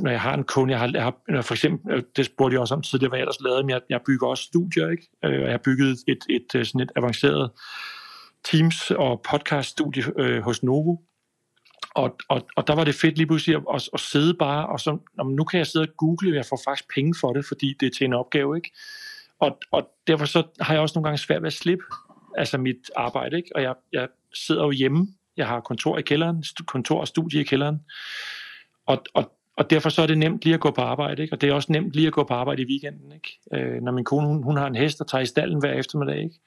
når jeg har en kunde, jeg har, jeg har når for eksempel, øh, det spurgte jeg også om tidligere, hvad jeg ellers lavede, men jeg, jeg bygger også studier, ikke? Øh, og jeg har bygget et, et, et, sådan et avanceret Teams- og podcast-studie øh, hos Novo, og, og, og der var det fedt lige pludselig at, at, at sidde bare, og så, nå, nu kan jeg sidde og google, og jeg får faktisk penge for det, fordi det er til en opgave, ikke? Og, og derfor så har jeg også nogle gange svært ved at slippe altså mit arbejde, ikke? Og jeg, jeg sidder jo hjemme, jeg har kontor i kælderen, kontor og studie i kælderen, og, og, og derfor så er det nemt lige at gå på arbejde, ikke? Og det er også nemt lige at gå på arbejde i weekenden, ikke? Øh, når min kone, hun, hun har en hest og tager i stallen hver eftermiddag, ikke?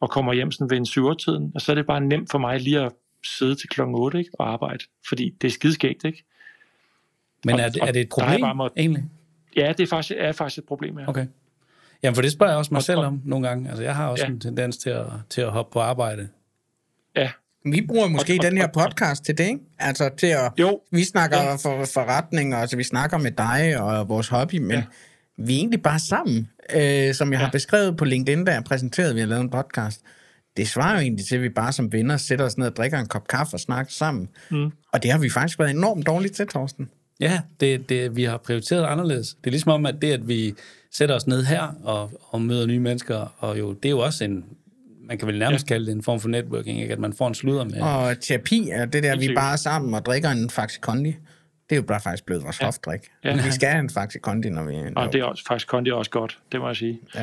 Og kommer hjem sådan ved en syvertiden, og så er det bare nemt for mig lige at sidde til klokken 8 ikke? og arbejde, fordi det er skideskægt, ikke? Men er, det, og er det et problem, bare måttet- egentlig? Ja, det er faktisk, er faktisk et problem, ja. Okay. Jamen, for det spørger jeg også mig Og- selv om nogle gange. Altså, jeg har også Ja. en tendens til at, til at hoppe på arbejde. Ja, Vi bruger måske den her podcast til det, ikke? Altså til at... Jo. Vi snakker Ja. for forretninger, altså vi snakker med dig og vores hobby, men Ja. vi er egentlig bare sammen. Øh, som jeg har Ja. beskrevet på LinkedIn, da jeg præsenterede, vi har lavet en podcast. Det svarer jo egentlig til, at vi bare som venner sætter os ned og drikker en kop kaffe og snakker sammen. Mm. Og det har vi faktisk været enormt dårligt til, Torsten. Ja, det, det, vi har prioriteret anderledes. Det er ligesom om, at det, at vi sætter os ned her og, og møder nye mennesker, og jo, det er jo også en, man kan vel nærmest ja. kalde det en form for networking, ikke? at man får en sludder med. Og terapi er det der, vi bare er sammen og drikker en Faxi Kondi. Det er jo bare faktisk blevet vores ja. hofdrik. Ja. Vi skal have en Faxi Kondi, når vi... og det er også, faktisk Kondi er også godt, det må jeg sige. Ja.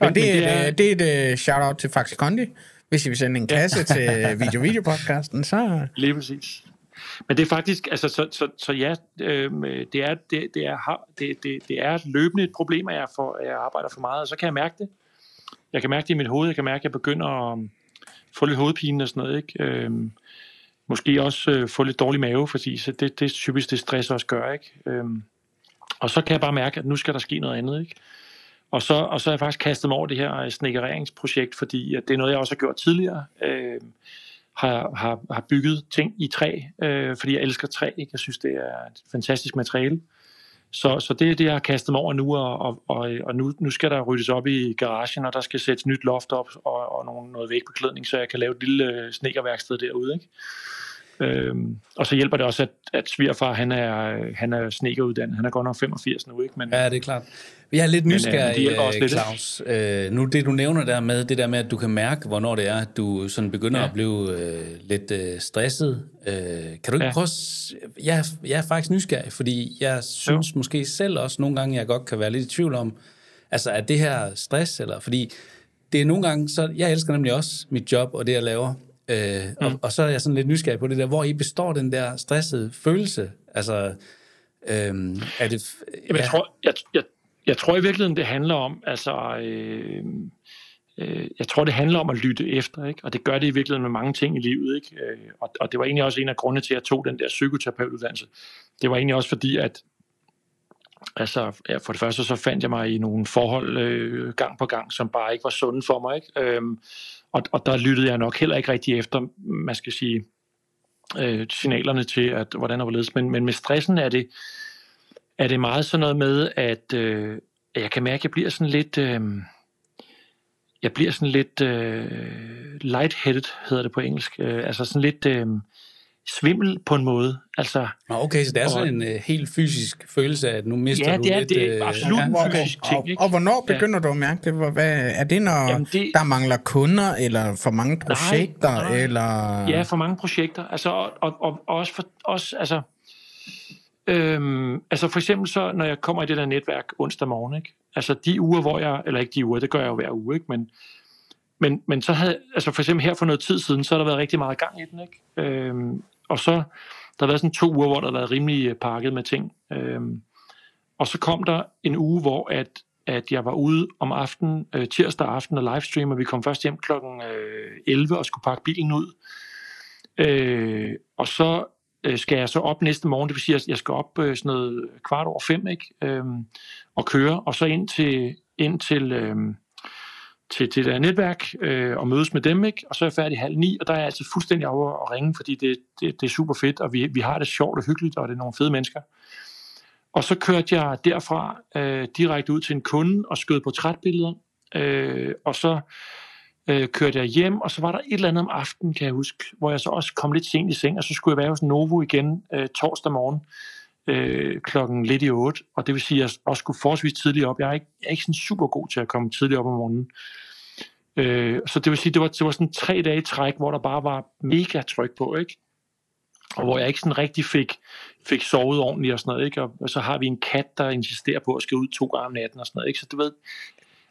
Men- Og det, men er, det er- et, det er et uh, shout-out til Faxi Kondi. Hvis I vil sende en kasse til video-video-podcasten, så... Lige præcis. Men det er faktisk, altså, så, så, så ja, øh, det, er, det, det, er, har- det, det, det er løbende et problem, at jeg, får, at jeg arbejder for meget, og så kan jeg mærke det. Jeg kan mærke det i mit hoved, jeg kan mærke, at jeg begynder at um, få lidt hovedpine og sådan noget, ikke? Øhm, måske også øh, få lidt dårlig mave, fordi så det, det er typisk det stress også gør, ikke? Øhm, og så kan jeg bare mærke, at nu skal der ske noget andet, ikke? Og så, og så har jeg faktisk kastet mig over det her øh, snekkereringsprojekt, fordi at det er noget, jeg også har gjort tidligere. Øh, har, har, har bygget ting i træ, øh, fordi jeg elsker træ. Ikke? Jeg synes, det er et fantastisk materiale. Så, så det er det, jeg har kastet mig over nu, og, og, og, og nu, nu skal der ryddes op i garagen, og der skal sættes nyt loft op, og, og nogle, noget vægbeklædning, så jeg kan lave et lille øh, snekerværksted derude. Ikke? Øhm, og så hjælper det også, at, at svigerfar, han er, han er snekkeruddannet. Han er godt nok 85 nu, ikke? Men, Ja, det er klart. Jeg er lidt Men, øh, nysgerrig, det hjælper også øh, lidt? Claus. Øh, nu det, du nævner der med, det der med, at du kan mærke, hvornår det er, at du sådan begynder ja. At blive øh, lidt øh, stresset. Øh, kan du ikke ja. Prøve Jeg, jeg er faktisk nysgerrig, fordi jeg synes jo. måske selv også nogle gange, jeg godt kan være lidt i tvivl om, altså er det her stress, eller... Fordi det er nogle gange, så jeg elsker nemlig også mit job og det, jeg laver. Øh, mm. og, og så er jeg sådan lidt nysgerrig på det der, hvor I består den der stressede følelse. Altså, øh, er det... Jamen, jeg, tror, jeg, jeg, jeg tror i virkeligheden, det handler om, altså, øh, øh, jeg tror, det handler om at lytte efter, ikke? og det gør det i virkeligheden med mange ting i livet. Ikke? Øh, og, og det var egentlig også en af grundene til, at jeg tog den der psykoterapeutuddannelse. Det var egentlig også fordi, at altså, ja, for det første så fandt jeg mig i nogle forhold øh, gang på gang, som bare ikke var sunde for mig. Ikke? Øhm, og, og der lyttede jeg nok heller ikke rigtig efter, man skal sige, øh, signalerne til, at hvordan og hvorledes. Men, men med stressen er det, er det meget sådan noget med, at øh, jeg kan mærke, at jeg bliver sådan lidt... Øh, jeg bliver sådan lidt øh, lightheaded, hedder det på engelsk. Øh, altså sådan lidt øh, svimmel på en måde. Altså, Nå, okay, så det er sådan en øh, helt fysisk følelse af, at nu mister Ja, du det er- lidt... det er øh, absolut. ja. Hvor, fysisk og, ting, og, ikke? og hvornår Ja. begynder du at mærke det? Hvad, er det, når Jamen, det- der mangler kunder, eller for mange projekter, nej. eller... Ja, for mange projekter. Altså, og, og, og også for også, altså, øhm, altså for eksempel så, når jeg kommer i det der netværk onsdag morgen, ikke? altså de uger, hvor jeg, eller ikke de uger, det gør jeg jo hver uge, ikke? Men, men, men så havde, altså for eksempel her for noget tid siden, så har der været rigtig meget gang i den, ikke? Øhm, og så, der har været sådan to uger, hvor der har været rimelig øh, pakket med ting. Øhm, og så kom der en uge, hvor at, at jeg var ude om aftenen, øh, tirsdag aften og livestream, og vi kom først hjem klokken øh, 11 og skulle pakke bilen ud. Øh, og så øh, skal jeg så op næste morgen, det vil sige, at jeg skal op øh, sådan noget kvart over fem, ikke? Øhm, og køre, og så ind til, ind til, øh, til, til det netværk øh, og mødes med dem, ikke? og så er jeg færdig halv ni, og der er jeg altså fuldstændig over at ringe, fordi det, det, det er super fedt, og vi, vi har det sjovt og hyggeligt, og det er nogle fede mennesker. Og så kørte jeg derfra øh, direkte ud til en kunde og skød portrætbilleder, øh, og så øh, kørte jeg hjem, og så var der et eller andet om aftenen, kan jeg huske, hvor jeg så også kom lidt sent i seng, og så skulle jeg være hos Novo igen øh, torsdag morgen øh, klokken lidt i otte, og det vil sige, at jeg også skulle forholdsvis tidligt op. Jeg er ikke, jeg er ikke sådan super god til at komme tidligt op om morgenen. Øh, så det vil sige, det var, det var sådan tre dage træk, hvor der bare var mega tryk på, ikke? Og hvor jeg ikke sådan rigtig fik, fik sovet ordentligt og sådan noget, ikke? Og, og så har vi en kat, der insisterer på at skal ud to gange om natten og sådan noget, ikke? Så du ved,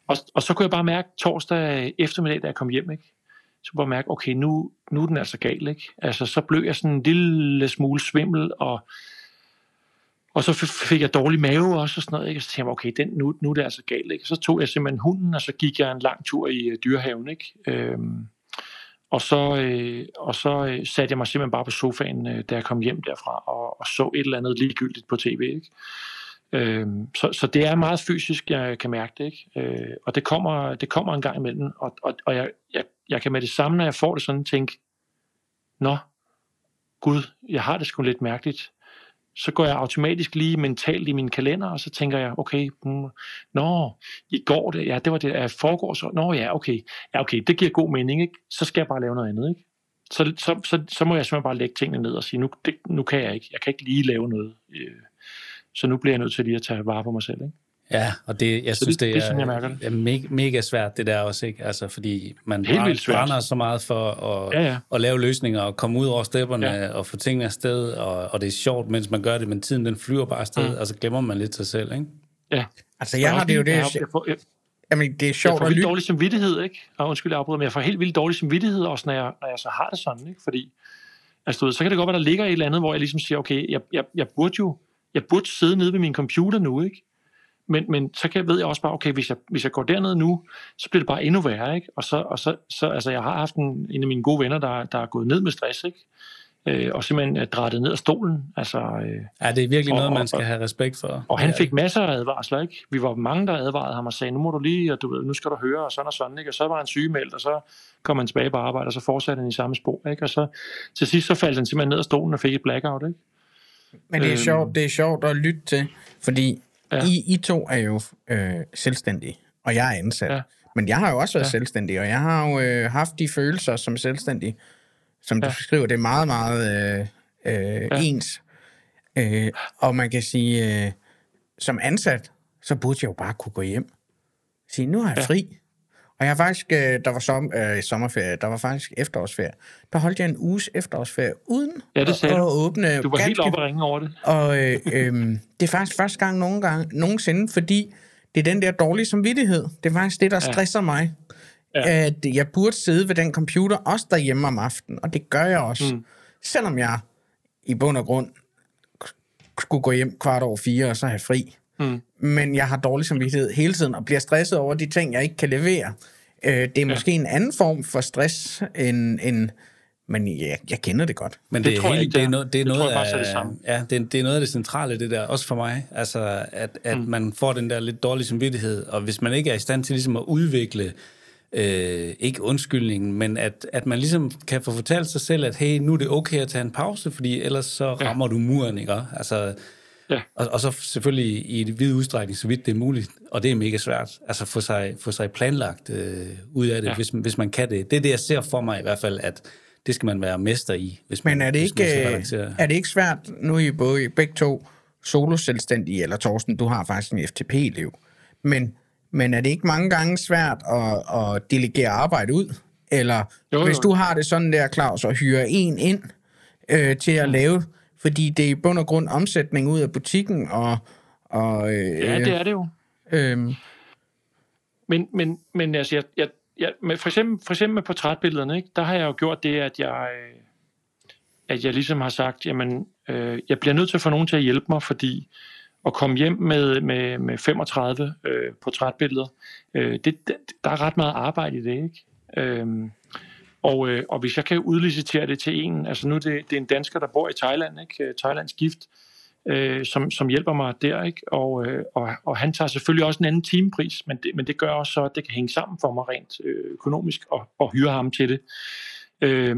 og, og så kunne jeg bare mærke torsdag eftermiddag, da jeg kom hjem, ikke? Så kunne jeg mærke, okay, nu, nu er den altså gal, ikke? Altså, så blev jeg sådan en lille smule svimmel, og, og så fik jeg dårlig mave også og sådan noget, ikke? Og så tænkte jeg, okay, den, nu, nu er det altså galt, ikke? Så tog jeg simpelthen hunden, og så gik jeg en lang tur i uh, dyrehaven, ikke? Øhm, og så, øh, og så øh, satte jeg mig simpelthen bare på sofaen, øh, da jeg kom hjem derfra, og, og så et eller andet ligegyldigt på tv, ikke? Øhm, så, så det er meget fysisk, jeg kan mærke det, ikke? Øh, og det kommer, det kommer en gang imellem, og, og, og jeg, jeg, jeg kan med det samme, når jeg får det sådan, tænke, nå, gud, jeg har det sgu lidt mærkeligt. Så går jeg automatisk lige mentalt i min kalender, og så tænker jeg, okay, mm, nå, i går det, ja, det var det, jeg foregår så, nå ja, okay, ja, okay, det giver god mening, ikke? Så skal jeg bare lave noget andet, ikke? Så, så, så, så må jeg simpelthen bare lægge tingene ned og sige, nu, det, nu kan jeg ikke, jeg kan ikke lige lave noget. Øh, så nu bliver jeg nødt til lige at tage vare på mig selv. Ikke? Ja, og det, jeg Så synes, det- det, det er er, jeg det. er mega, mega svært, det der også, ikke? Altså, fordi man Helt brænder, vildt svært. brænder så meget for at, Ja, ja. at lave løsninger og komme ud over stepperne Ja. og få tingene afsted, og, og det er sjovt, mens man gør det, men tiden den flyver bare afsted, Mm. og så glemmer man lidt sig selv, ikke? Ja. Altså, jeg har det jo det... Jeg, har- jeg, får, jeg, Jamen, det er jeg sjovt får at helt lytte. dårlig samvittighed, ikke? Og undskyld, jeg afbryder, men jeg får helt vildt dårlig samvittighed også, når jeg, når jeg så har det sådan, ikke? Fordi, altså, du ved, så kan det godt være, der ligger et eller andet, hvor jeg ligesom siger, okay, jeg, jeg, jeg burde jo, jeg burde sidde nede ved min computer nu, ikke? Men, men så kan, ved jeg også bare, okay, hvis jeg, hvis jeg går derned nu, så bliver det bare endnu værre, ikke? Og så, og så, så altså, jeg har haft en, en af mine gode venner, der, der er gået ned med stress, ikke? Øh, og simpelthen er drættet ned af stolen, altså... Øh, Ja, det er virkelig Og- noget, man og- skal have respekt for. og han Ja. fik masser af advarsler, ikke? Vi var mange, der advarede ham og sagde, nu må du lige, og du ved, nu skal du høre, og sådan og sådan, ikke? Og så var han sygemeldt, og så kom han tilbage på arbejde, og så fortsatte han i samme spor, ikke? Og så til sidst så faldt han simpelthen ned af stolen og fik et blackout, ikke? Men det er, Øhm. sjovt, det er sjovt at lytte til, fordi ja. I, I to er jo øh, selvstændige, og jeg er ansat. Ja. Men jeg har jo også været ja. Selvstændig, og jeg har jo øh, haft de følelser som selvstændig, som du Ja. skriver, det er meget, meget øh, øh, ja. ens. Øh, og man kan sige, øh, som ansat, så burde jeg jo bare kunne gå hjem. Sige, nu har jeg. Ja. fri. Og jeg har faktisk, øh, der var som, øh, sommerferie, der var faktisk efterårsferie. Der holdt jeg en uges efterårsferie uden Ja, det sagde at, at åbne Du var helt ganske oppe og ringe over det. og øh, øh, det er faktisk første gang nogen gang, nogensinde, fordi det er den der dårlige samvittighed. Det er faktisk det, der Ja. stresser mig. Ja. At jeg burde sidde ved den computer, også derhjemme om aftenen. Og det gør jeg også. Mm. Selvom jeg i bund og grund skulle gå hjem kvart over fire, og så have fri. Mm. Men jeg har dårlig samvittighed hele tiden, og bliver stresset over de ting, jeg ikke kan levere. Øh, det er måske en anden form for stress, end, end men jeg, jeg kender det godt. Men Det det, er tror jeg helt, ikke, det er noget, det er Det tror noget jeg faktisk er det af, samme. ja, det er, det er noget af det centrale, det der, også for mig. Altså, at, at mm. man får den der lidt dårlige samvittighed, og hvis man ikke er i stand til ligesom at udvikle, øh, ikke undskyldningen, men at, at man ligesom kan få fortalt sig selv, at hey, nu er det okay at tage en pause, fordi ellers så rammer du muren, ikke? Altså, Ja. og, og så selvfølgelig i et vid udstrækning, så vidt det er muligt, og det er mega svært, altså få sig, få sig planlagt øh, ud af det, ja. Hvis, hvis man kan det. Det er det, jeg ser for mig i hvert fald, at det skal man være mester i, hvis man, Men er det, ikke, øh, er det ikke svært, nu er I både I begge to solo-selvstændige, eller Torsten, du har faktisk en FTP-liv, men, men er det ikke mange gange svært at, at delegere arbejde ud? Eller jo, Jo, hvis du har det sådan der, Claus, og hyre en ind øh, til at lave, fordi det er i bund og grund omsætning ud af butikken, og, og øh, Ja, det er det jo. øh, Men, men, men altså, jeg, jeg, jeg, med, for, eksempel, for eksempel med portrætbillederne, ikke, der har jeg jo gjort det, at jeg, øh, at jeg ligesom har sagt, jamen, øh, jeg bliver nødt til at få nogen til at hjælpe mig, fordi at komme hjem med, med, med 35 øh, portrætbilleder, øh, det, det, der er ret meget arbejde i det, ikke? Øhm, og, øh, og hvis jeg kan udlicitere det til en, altså nu det, det er en dansker, der bor i Thailand, ikke? Øh, Thailands gift, øh, som, som hjælper mig der, ikke? Og, øh, og, og han tager selvfølgelig også en anden timepris, men det, men det gør også så, at det kan hænge sammen for mig rent øh, økonomisk og, og hyre ham til det. Øh,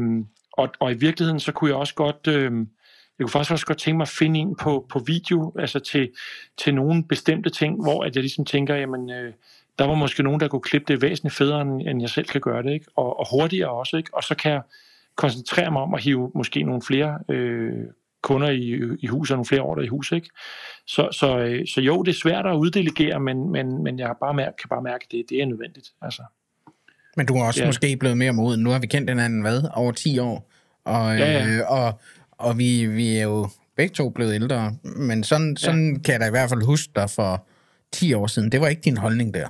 og, og i virkeligheden, så kunne jeg også godt... Øh, jeg kunne faktisk også godt tænke mig at finde en på, på video, altså til, til nogle bestemte ting, hvor at jeg ligesom tænker, jamen, øh, der var måske nogen, der kunne klippe det væsentligt federe, end jeg selv kan gøre det, ikke? Og, og hurtigere også, ikke? Og så kan jeg koncentrere mig om at hive måske nogle flere øh, kunder i, i hus og nogle flere ordre i hus, ikke? Så, så, øh, så jo, det er svært at uddelegere, men, men, men jeg bare mærke, kan bare mærke, at det, det er nødvendigt, altså. Men du er også ja. måske blevet mere moden. Nu har vi kendt hinanden, hvad? Over 10 år. Og, Ja, ja. Øh, og, og vi, vi er jo begge to blevet ældre. Men sådan, sådan ja. kan jeg da i hvert fald huske dig for 10 år siden. Det var ikke din holdning der.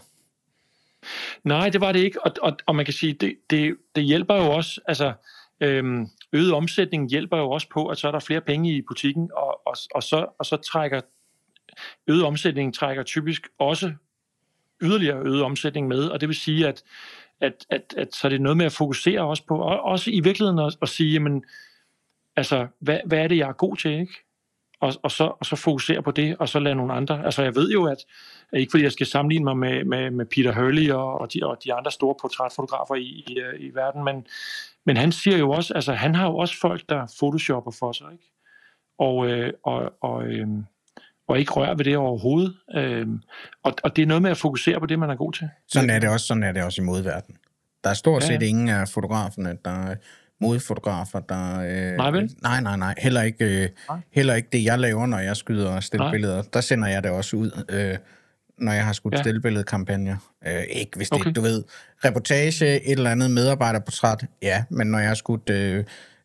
Nej, det var det ikke, og, og, og man kan sige, det, det, det hjælper jo også, altså øhm, øget omsætning hjælper jo også på, at så er der flere penge i butikken, og, og, og, så, og så trækker øget omsætning trækker typisk også yderligere øget omsætning med, og det vil sige, at, at, at, at så er det noget med at fokusere også på, og også i virkeligheden at, at sige, jamen, altså, hvad, hvad er det, jeg er god til, ikke? Og, og, så, og så fokusere på det, og så lade nogle andre. Altså, jeg ved jo, at ikke fordi jeg skal sammenligne mig med, med, med Peter Hurley og, og, de, og de andre store portrætfotografer i, i, øh, i verden, men, men han siger jo også, altså han har jo også folk, der photoshopper for sig, ikke? Og, øh, og, og, øh, og ikke røre ved det overhovedet. Øh, og, og det er noget med at fokusere på det, man er god til. Sådan er det også, sådan er det også i modeverdenen. Der er stort set ja. ingen af fotograferne, der er modefotografer, der... Øh, Nej, vel? Nej, nej, nej. Heller ikke, øh, Nej. heller ikke det, jeg laver, når jeg skyder Nej. stillbilleder. Der sender jeg det også ud, øh, når jeg har skudt ja. Stillbilledkampagner. Øh, ikke hvis det, Okay. du ved, reportage, et eller andet medarbejderportræt, ja, men når jeg har skudt øh, Men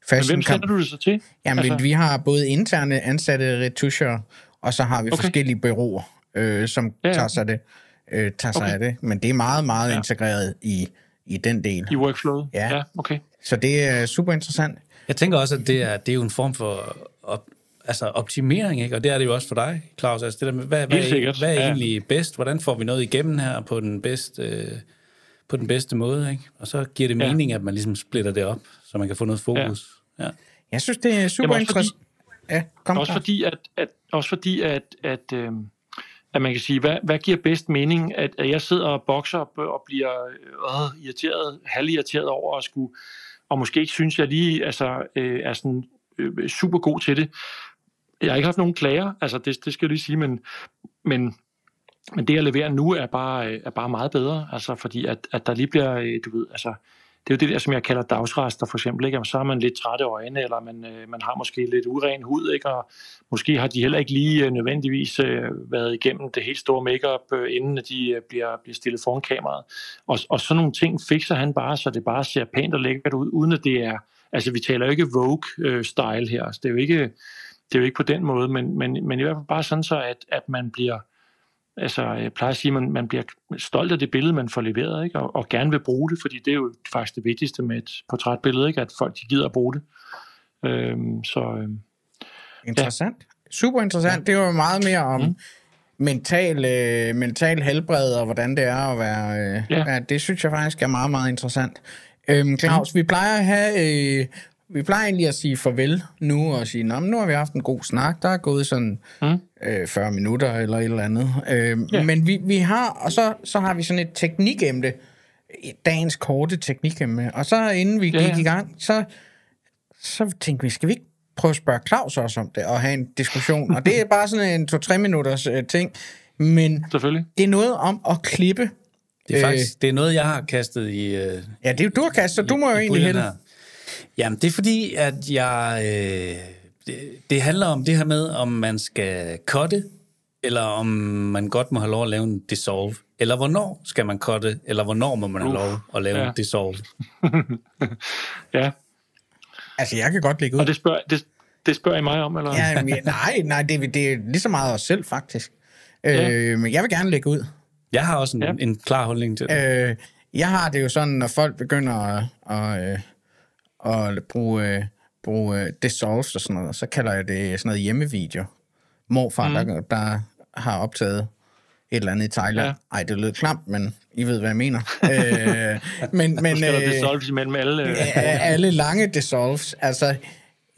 fashion hvem sender du det så til? Jamen, altså... vi har både interne ansatte retuscher, og så har vi okay. Forskellige bureauer, øh, som ja, Ja, tager sig, det, øh, tager sig Okay. af det. Men det er meget, meget. Ja. integreret i, i den del. I workflowet? Ja. ja okay. Så det er super interessant. Jeg tænker også, at det er, det er jo en form for op, altså optimering, ikke? og det er det jo også for dig, Claus. Altså det der med, hvad, hvad, er, hvad er ja. egentlig bedst? Hvordan får vi noget igennem her på den bedste, øh, på den bedste måde? Ikke? Og så giver det Ja. mening, at man ligesom splitter det op, så man kan få noget fokus. Ja. Jeg synes, det er super interessant. Ja, kom Også Claus. fordi, at, at, også fordi, at, at, øhm, at man kan sige, hvad, hvad giver bedst mening, at, at jeg sidder og bokser op og bliver øh, irriteret, halvirriteret over at skulle, og måske ikke synes, jeg lige altså, øh, er sådan øh, super god til det. Jeg har ikke haft nogen klager, altså det, det skal jeg lige sige, men, men, men det, jeg leverer nu, er bare, øh, er bare meget bedre, altså fordi at, at der lige bliver, øh, du ved, altså det er jo det der, som jeg kalder dagsrester for eksempel. Ikke? Så har man lidt trætte øjne, eller man, øh, man har måske lidt uren hud, ikke? og måske har de heller ikke lige øh, nødvendigvis øh, været igennem det helt store makeup, øh, inden at de øh, bliver, bliver stillet foran kameraet. Og, og sådan nogle ting fikser han bare, så det bare ser pænt og lækkert ud, uden at det er... Altså, vi taler jo ikke Vogue-style øh, her. Altså, det, er jo ikke, det er jo ikke på den måde, men, men, men i hvert fald bare sådan så, at, at man bliver... Altså, jeg plejer at sige, at man, man bliver stolt af det billede, man får leveret, ikke? Og, og gerne vil bruge det, fordi det er jo faktisk det vigtigste med et portrætbillede, ikke? at folk de gider at bruge det. Øhm, så øhm, Interessant. Super interessant. Det var meget mere om mm. mental, øh, mental helbred, og hvordan det er at være... Øh, ja. Ja. ja. Det synes jeg faktisk er meget, meget interessant. Øhm, Claus, mm. vi plejer at have... Øh, vi plejer egentlig at sige farvel nu, og sige, Nå, men nu har vi haft en god snak, der er gået sådan Mm. øh, 40 minutter eller et eller andet. Øh, Ja. Men vi, vi har, og så, så har vi sådan et teknikemne, dagens korte teknikemne, og så inden vi gik ja. i gang, så, så tænkte vi, skal vi ikke prøve at spørge Claus også om det, og have en diskussion, og det er bare sådan en to-tre minutters øh, ting, men selvfølgelig. det er noget om at klippe. Det er faktisk det er noget, jeg har kastet i... Øh, Ja, det er jo du har kastet, så du må jo egentlig hælde. Jamen, det er fordi, at jeg... Øh, det, det handler om det her med, om man skal cutte, eller om man godt må have lov at lave en dissolve. Eller hvornår skal man cutte, eller hvornår må man have Uh, lov at lave ja. en dissolve. Ja, Altså, jeg kan godt lægge ud. og det spørger, det, det spørger I mig om, eller? Ja, men, nej, nej, det, er- det er lige så meget os selv, faktisk. Ja. Øh, men jeg vil gerne lægge ud. Jeg har også en, Ja. en klar holdning til det. Øh, jeg har det jo sådan, når folk begynder at, at, øh, at bruge, øh, bruge øh, dissolves og sådan noget, så kalder jeg det sådan noget hjemmevideo. Morfar, mm. der, der har optaget et eller andet i Thailand. Ja. Ej, det lød klamt, men I ved, hvad jeg mener. øh, men, men, skal der øh, dissolves imellem alle. Øh, alle lange dissolves. Altså,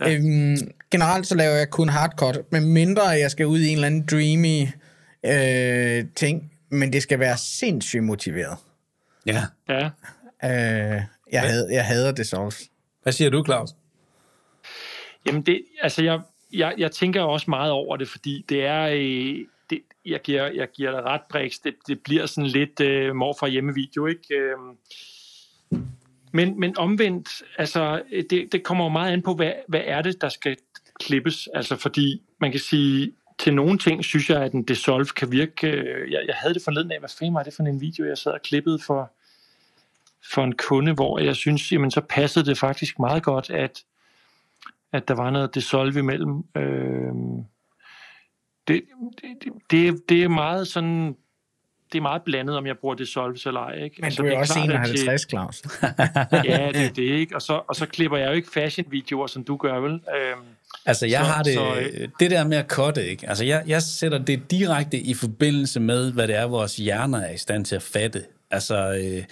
ja. øhm, generelt så laver jeg kun hardcore, med mindre jeg skal ud i en eller anden dreamy øh, ting, men det skal være sindssygt motiveret. Ja. ja. Øh, jeg, had, jeg hader dissolves. Hvad siger du, Claus? Jamen, det, altså, jeg, jeg, jeg tænker også meget over det, fordi det er... Øh, det, jeg, giver, jeg giver dig ret, Brix. Det, det bliver sådan lidt øh, mor fra hjemmevideo, ikke? Øh, men, men omvendt, altså, det, det kommer jo meget an på, hvad, hvad er det, der skal klippes? Altså, fordi man kan sige, til nogle ting synes jeg, at en dissolve kan virke... Øh, jeg, jeg havde det forleden af, hvad fanden var det for en video, jeg sad og klippede for, for en kunde, hvor jeg synes, jamen, så passede det faktisk meget godt, at, at der var noget dissolve imellem. Øh, det, det, det, det er meget sådan det er meget blandet, om jeg bruger dissolves eller ej. Ikke? Men altså, du er det også klart, at til- 51, Claus. Ja, det er det, ikke? Og så, og så klipper jeg jo ikke fashion-videoer, som du gør, vel? Øhm, Altså, jeg Så- har det, så, øh, det der med at cutte, ikke? Altså, jeg, jeg sætter det direkte i forbindelse med, hvad det er, vores hjerner er i stand til at fatte. Altså, øh,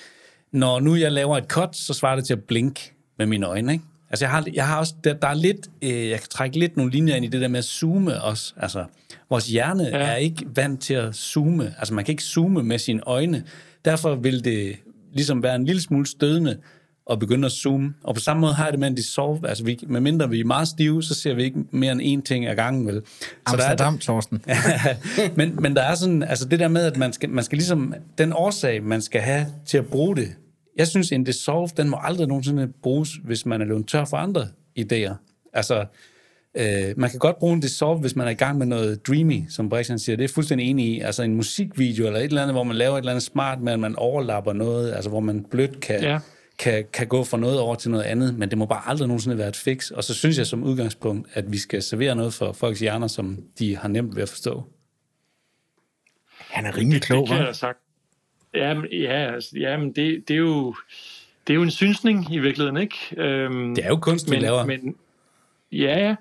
når nu jeg laver et cut, så svarer det til at blinke med mine øjne, ikke? Altså, jeg har, jeg har også, der, der er lidt, øh, jeg kan trække lidt nogle linjer ind i det der med at zoome også. Altså, vores hjerne ja. Er ikke vant til at zoome. Altså, man kan ikke zoome med sine øjne. Derfor vil det ligesom være en lille smule stødende at begynde at zoome. Og på samme måde har jeg det med en dissolve. Altså, vi, medmindre vi er meget stive, så ser vi ikke mere end én ting ad gangen, vel? Så der er, Amsterdam, Torsten. men, men der er sådan, altså det der med, at man skal, man skal ligesom, den årsag, man skal have til at bruge det, jeg synes, en dissolve, den må aldrig nogensinde bruges, hvis man er løbet tør for andre idéer. Altså, øh, man kan godt bruge en dissolve, hvis man er i gang med noget dreamy, som Brixen siger. Det er fuldstændig enig i. Altså en musikvideo eller et eller andet, hvor man laver et eller andet smart med, at man overlapper noget, altså hvor man blødt kan, Ja. kan, kan gå fra noget over til noget andet, men det må bare aldrig nogensinde være et fix. Og så synes jeg som udgangspunkt, at vi skal servere noget for folks hjerner, som de har nemt ved at forstå. Han er rimelig klog, det kan jeg hva'? sagt. Jamen, ja, altså, jamen det, det, er jo, det er jo en synsning i virkeligheden, ikke? Øhm, Det er jo kunst, vi laver. Men, ja, ja.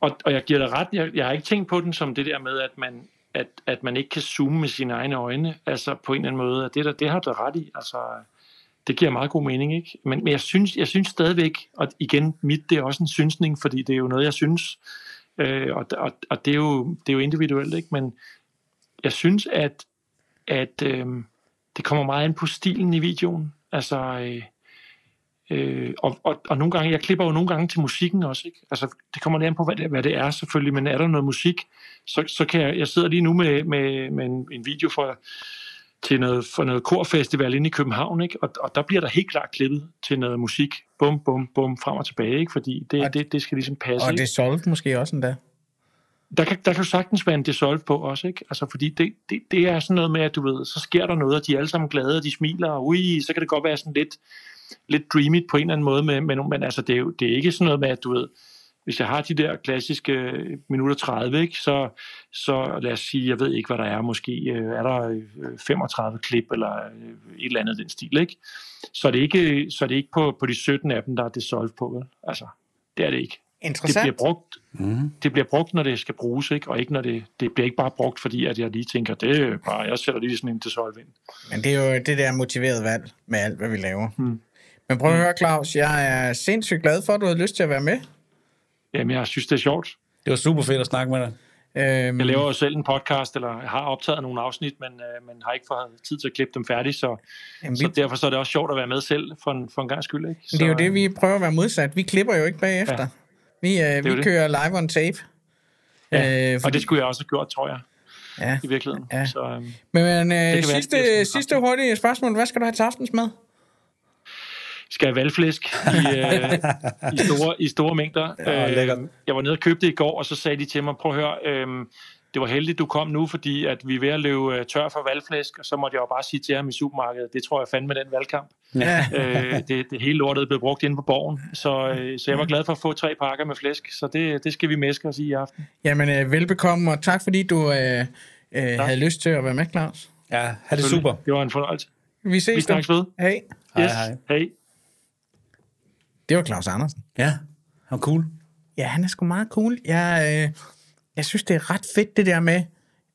Og, og jeg giver dig ret. Jeg, jeg har ikke tænkt på den som det der med, at man, at, at man ikke kan zoome med sine egne øjne. Altså på en eller anden måde. Det, der, det har du ret i. Altså, det giver meget god mening, ikke? Men, men jeg, synes, jeg synes stadigvæk, og igen, mit det er også en synsning, fordi det er jo noget, jeg synes. Øh, og og, og det, er jo, det er jo individuelt, ikke? Men jeg synes, at, at øh, det kommer meget an på stilen i videoen. Altså, øh, øh, og, og, og nogle gange, jeg klipper jo nogle gange til musikken også, ikke? Altså, det kommer an på, hvad det, hvad det er selvfølgelig, men er der noget musik, så, så kan jeg, jeg sidder lige nu med, med, med en, en video for, til noget, for noget korfestival inde i København, ikke? Og, og der bliver der helt klart klippet til noget musik, bum, bum, bum, frem og tilbage, ikke? Fordi det, Og- det, det skal ligesom passe, Og ikke? dissolve måske også endda der kan, der kan jo sagtens være en dissolve på også, ikke? Altså, fordi det, det, det er sådan noget med, at du ved, så sker der noget, og de er alle sammen glade, og de smiler, og ui, så kan det godt være sådan lidt, lidt dreamy på en eller anden måde, med, men, men altså, det er jo det er ikke sådan noget med, at du ved, hvis jeg har de der klassiske øh, minutter 30, ikke, så, så lad os sige, jeg ved ikke, hvad der er, måske øh, er der øh, 35 klip, eller et eller andet i den stil, ikke? Så er det ikke, så er det ikke på, på de 17 af dem, der er dissolve på, vel? Altså, det er det ikke det Interessant. bliver brugt, Mm. det bliver brugt, når det skal bruges, ikke? og ikke når det, det bliver ikke bare brugt, fordi at jeg lige tænker, det er bare, jeg sætter lige sådan en dissolve ind. Men det er jo det der motiverede valg med alt, hvad vi laver. Hmm. Men prøv at høre, Claus. Jeg er sindssygt glad for, at du havde lyst til at være med. Jamen, jeg synes, det er sjovt. Det var super fedt at snakke med dig. Øhm, Jeg laver jo selv en podcast, eller har optaget nogle afsnit, men, øh, men har ikke fået tid til at klippe dem færdigt, så, jamen, så vi, derfor så er det også sjovt at være med selv, for en, for en gang skyld. Ikke? Så, det er jo det, vi prøver at være modsat. Vi klipper jo ikke bagefter. Ja. Vi, øh, vi det. kører live on tape. Ja, Øh, og fordi- det skulle jeg også have gjort, tror jeg, Ja. i virkeligheden. Ja. Så, øhm, Men øh, være, sidste, er sådan- sidste hurtige spørgsmål. Hvad skal du have til aftensmad? skal have valgflæsk i, øh, i, store, i store mængder. Ja, lækkert. jeg var nede og købte det i går, og så sagde de til mig, prøv at høre, øh, det var heldigt, du kom nu, fordi at vi er ved at løbe øh, tør for valgflæsk, og så måtte jeg jo bare sige til ham i supermarkedet, det tror jeg fandme den valgkamp. Ja. øh, det, det hele lortet blev brugt inde på borgen, så, øh, så jeg var glad for at få tre pakker med flæsk, så det, det skal vi meske os i i aften. Jamen, øh, velbekomme, og tak fordi du øh, øh, havde lyst til at være med, Claus. Ja, ha' det super. Det var en fornøjelse. Vi ses Vi snakkes ved. Hej. Hej, Yes. hej. Hej. Det var Claus Andersen. Ja, han var cool. Ja, han er sgu meget cool. Jeg, øh, jeg synes, det er ret fedt, det der med...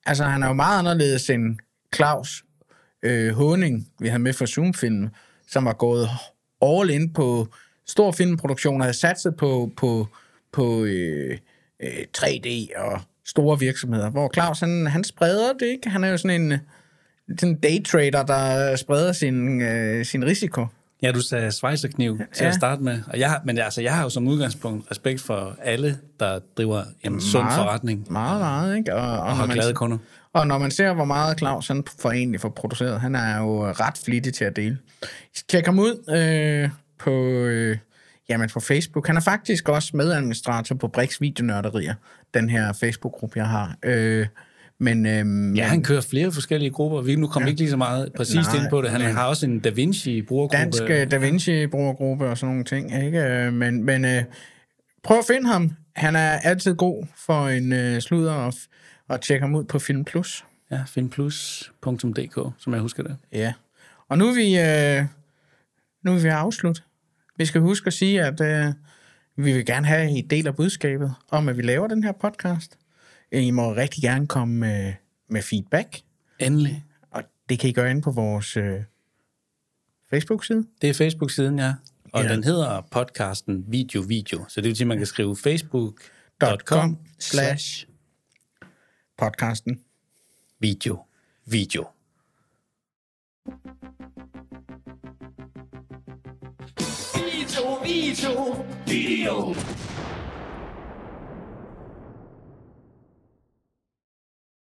Altså, han er jo meget anderledes end Claus øh, Honing, vi havde med fra Zoom-film, som var gået all in på stor filmproduktion, og havde satset på, på, på øh, øh, 3D og store virksomheder, hvor Claus, han, han spreder det, ikke? Han er jo sådan en, sådan en daytrader, der spreder sin, øh, sin risiko. Ja, du sagde svejserkniv til Ja. at starte med. Og jeg, men altså, jeg har jo som udgangspunkt respekt for alle, der driver en sund Meget, forretning Meget, meget, ikke? Og, og, og har man- glade kunder. Og når man ser, hvor meget Claus han får egentlig får produceret, han er jo ret flittig til at dele. Tjek ham ud øh, på, øh, jamen på Facebook. Han er faktisk også medadministrator på Brix Videonørderier, den her Facebook-gruppe, jeg har. Øh, men, øh, Ja, han kører flere forskellige grupper. Vi nu kommer ja. ikke lige så meget præcist Nej, ind på det. Han men- har også en Da Vinci-brugergruppe. dansk øh, Da Vinci-brugergruppe og sådan nogle ting. Ikke? Øh, Men, men øh, prøv at finde ham. Han er altid god for en øh, sludder, og, og tjek ham ud på Film Plus. Ja, filmplus.dk, som jeg husker det. Ja. Og nu er vi, øh, nu er vi afslut. Vi skal huske at sige, at øh, vi vil gerne have, at I deler budskabet om, at vi laver den her podcast. I må rigtig gerne komme med, med feedback, Endelig. og det kan I gøre inde på vores øh, Facebook-side. Det er Facebook-siden, ja. Og Ja. den hedder podcasten Video Video. Så det vil sige, at man kan skrive facebook.com .com slash podcasten. video video. Video, video, video.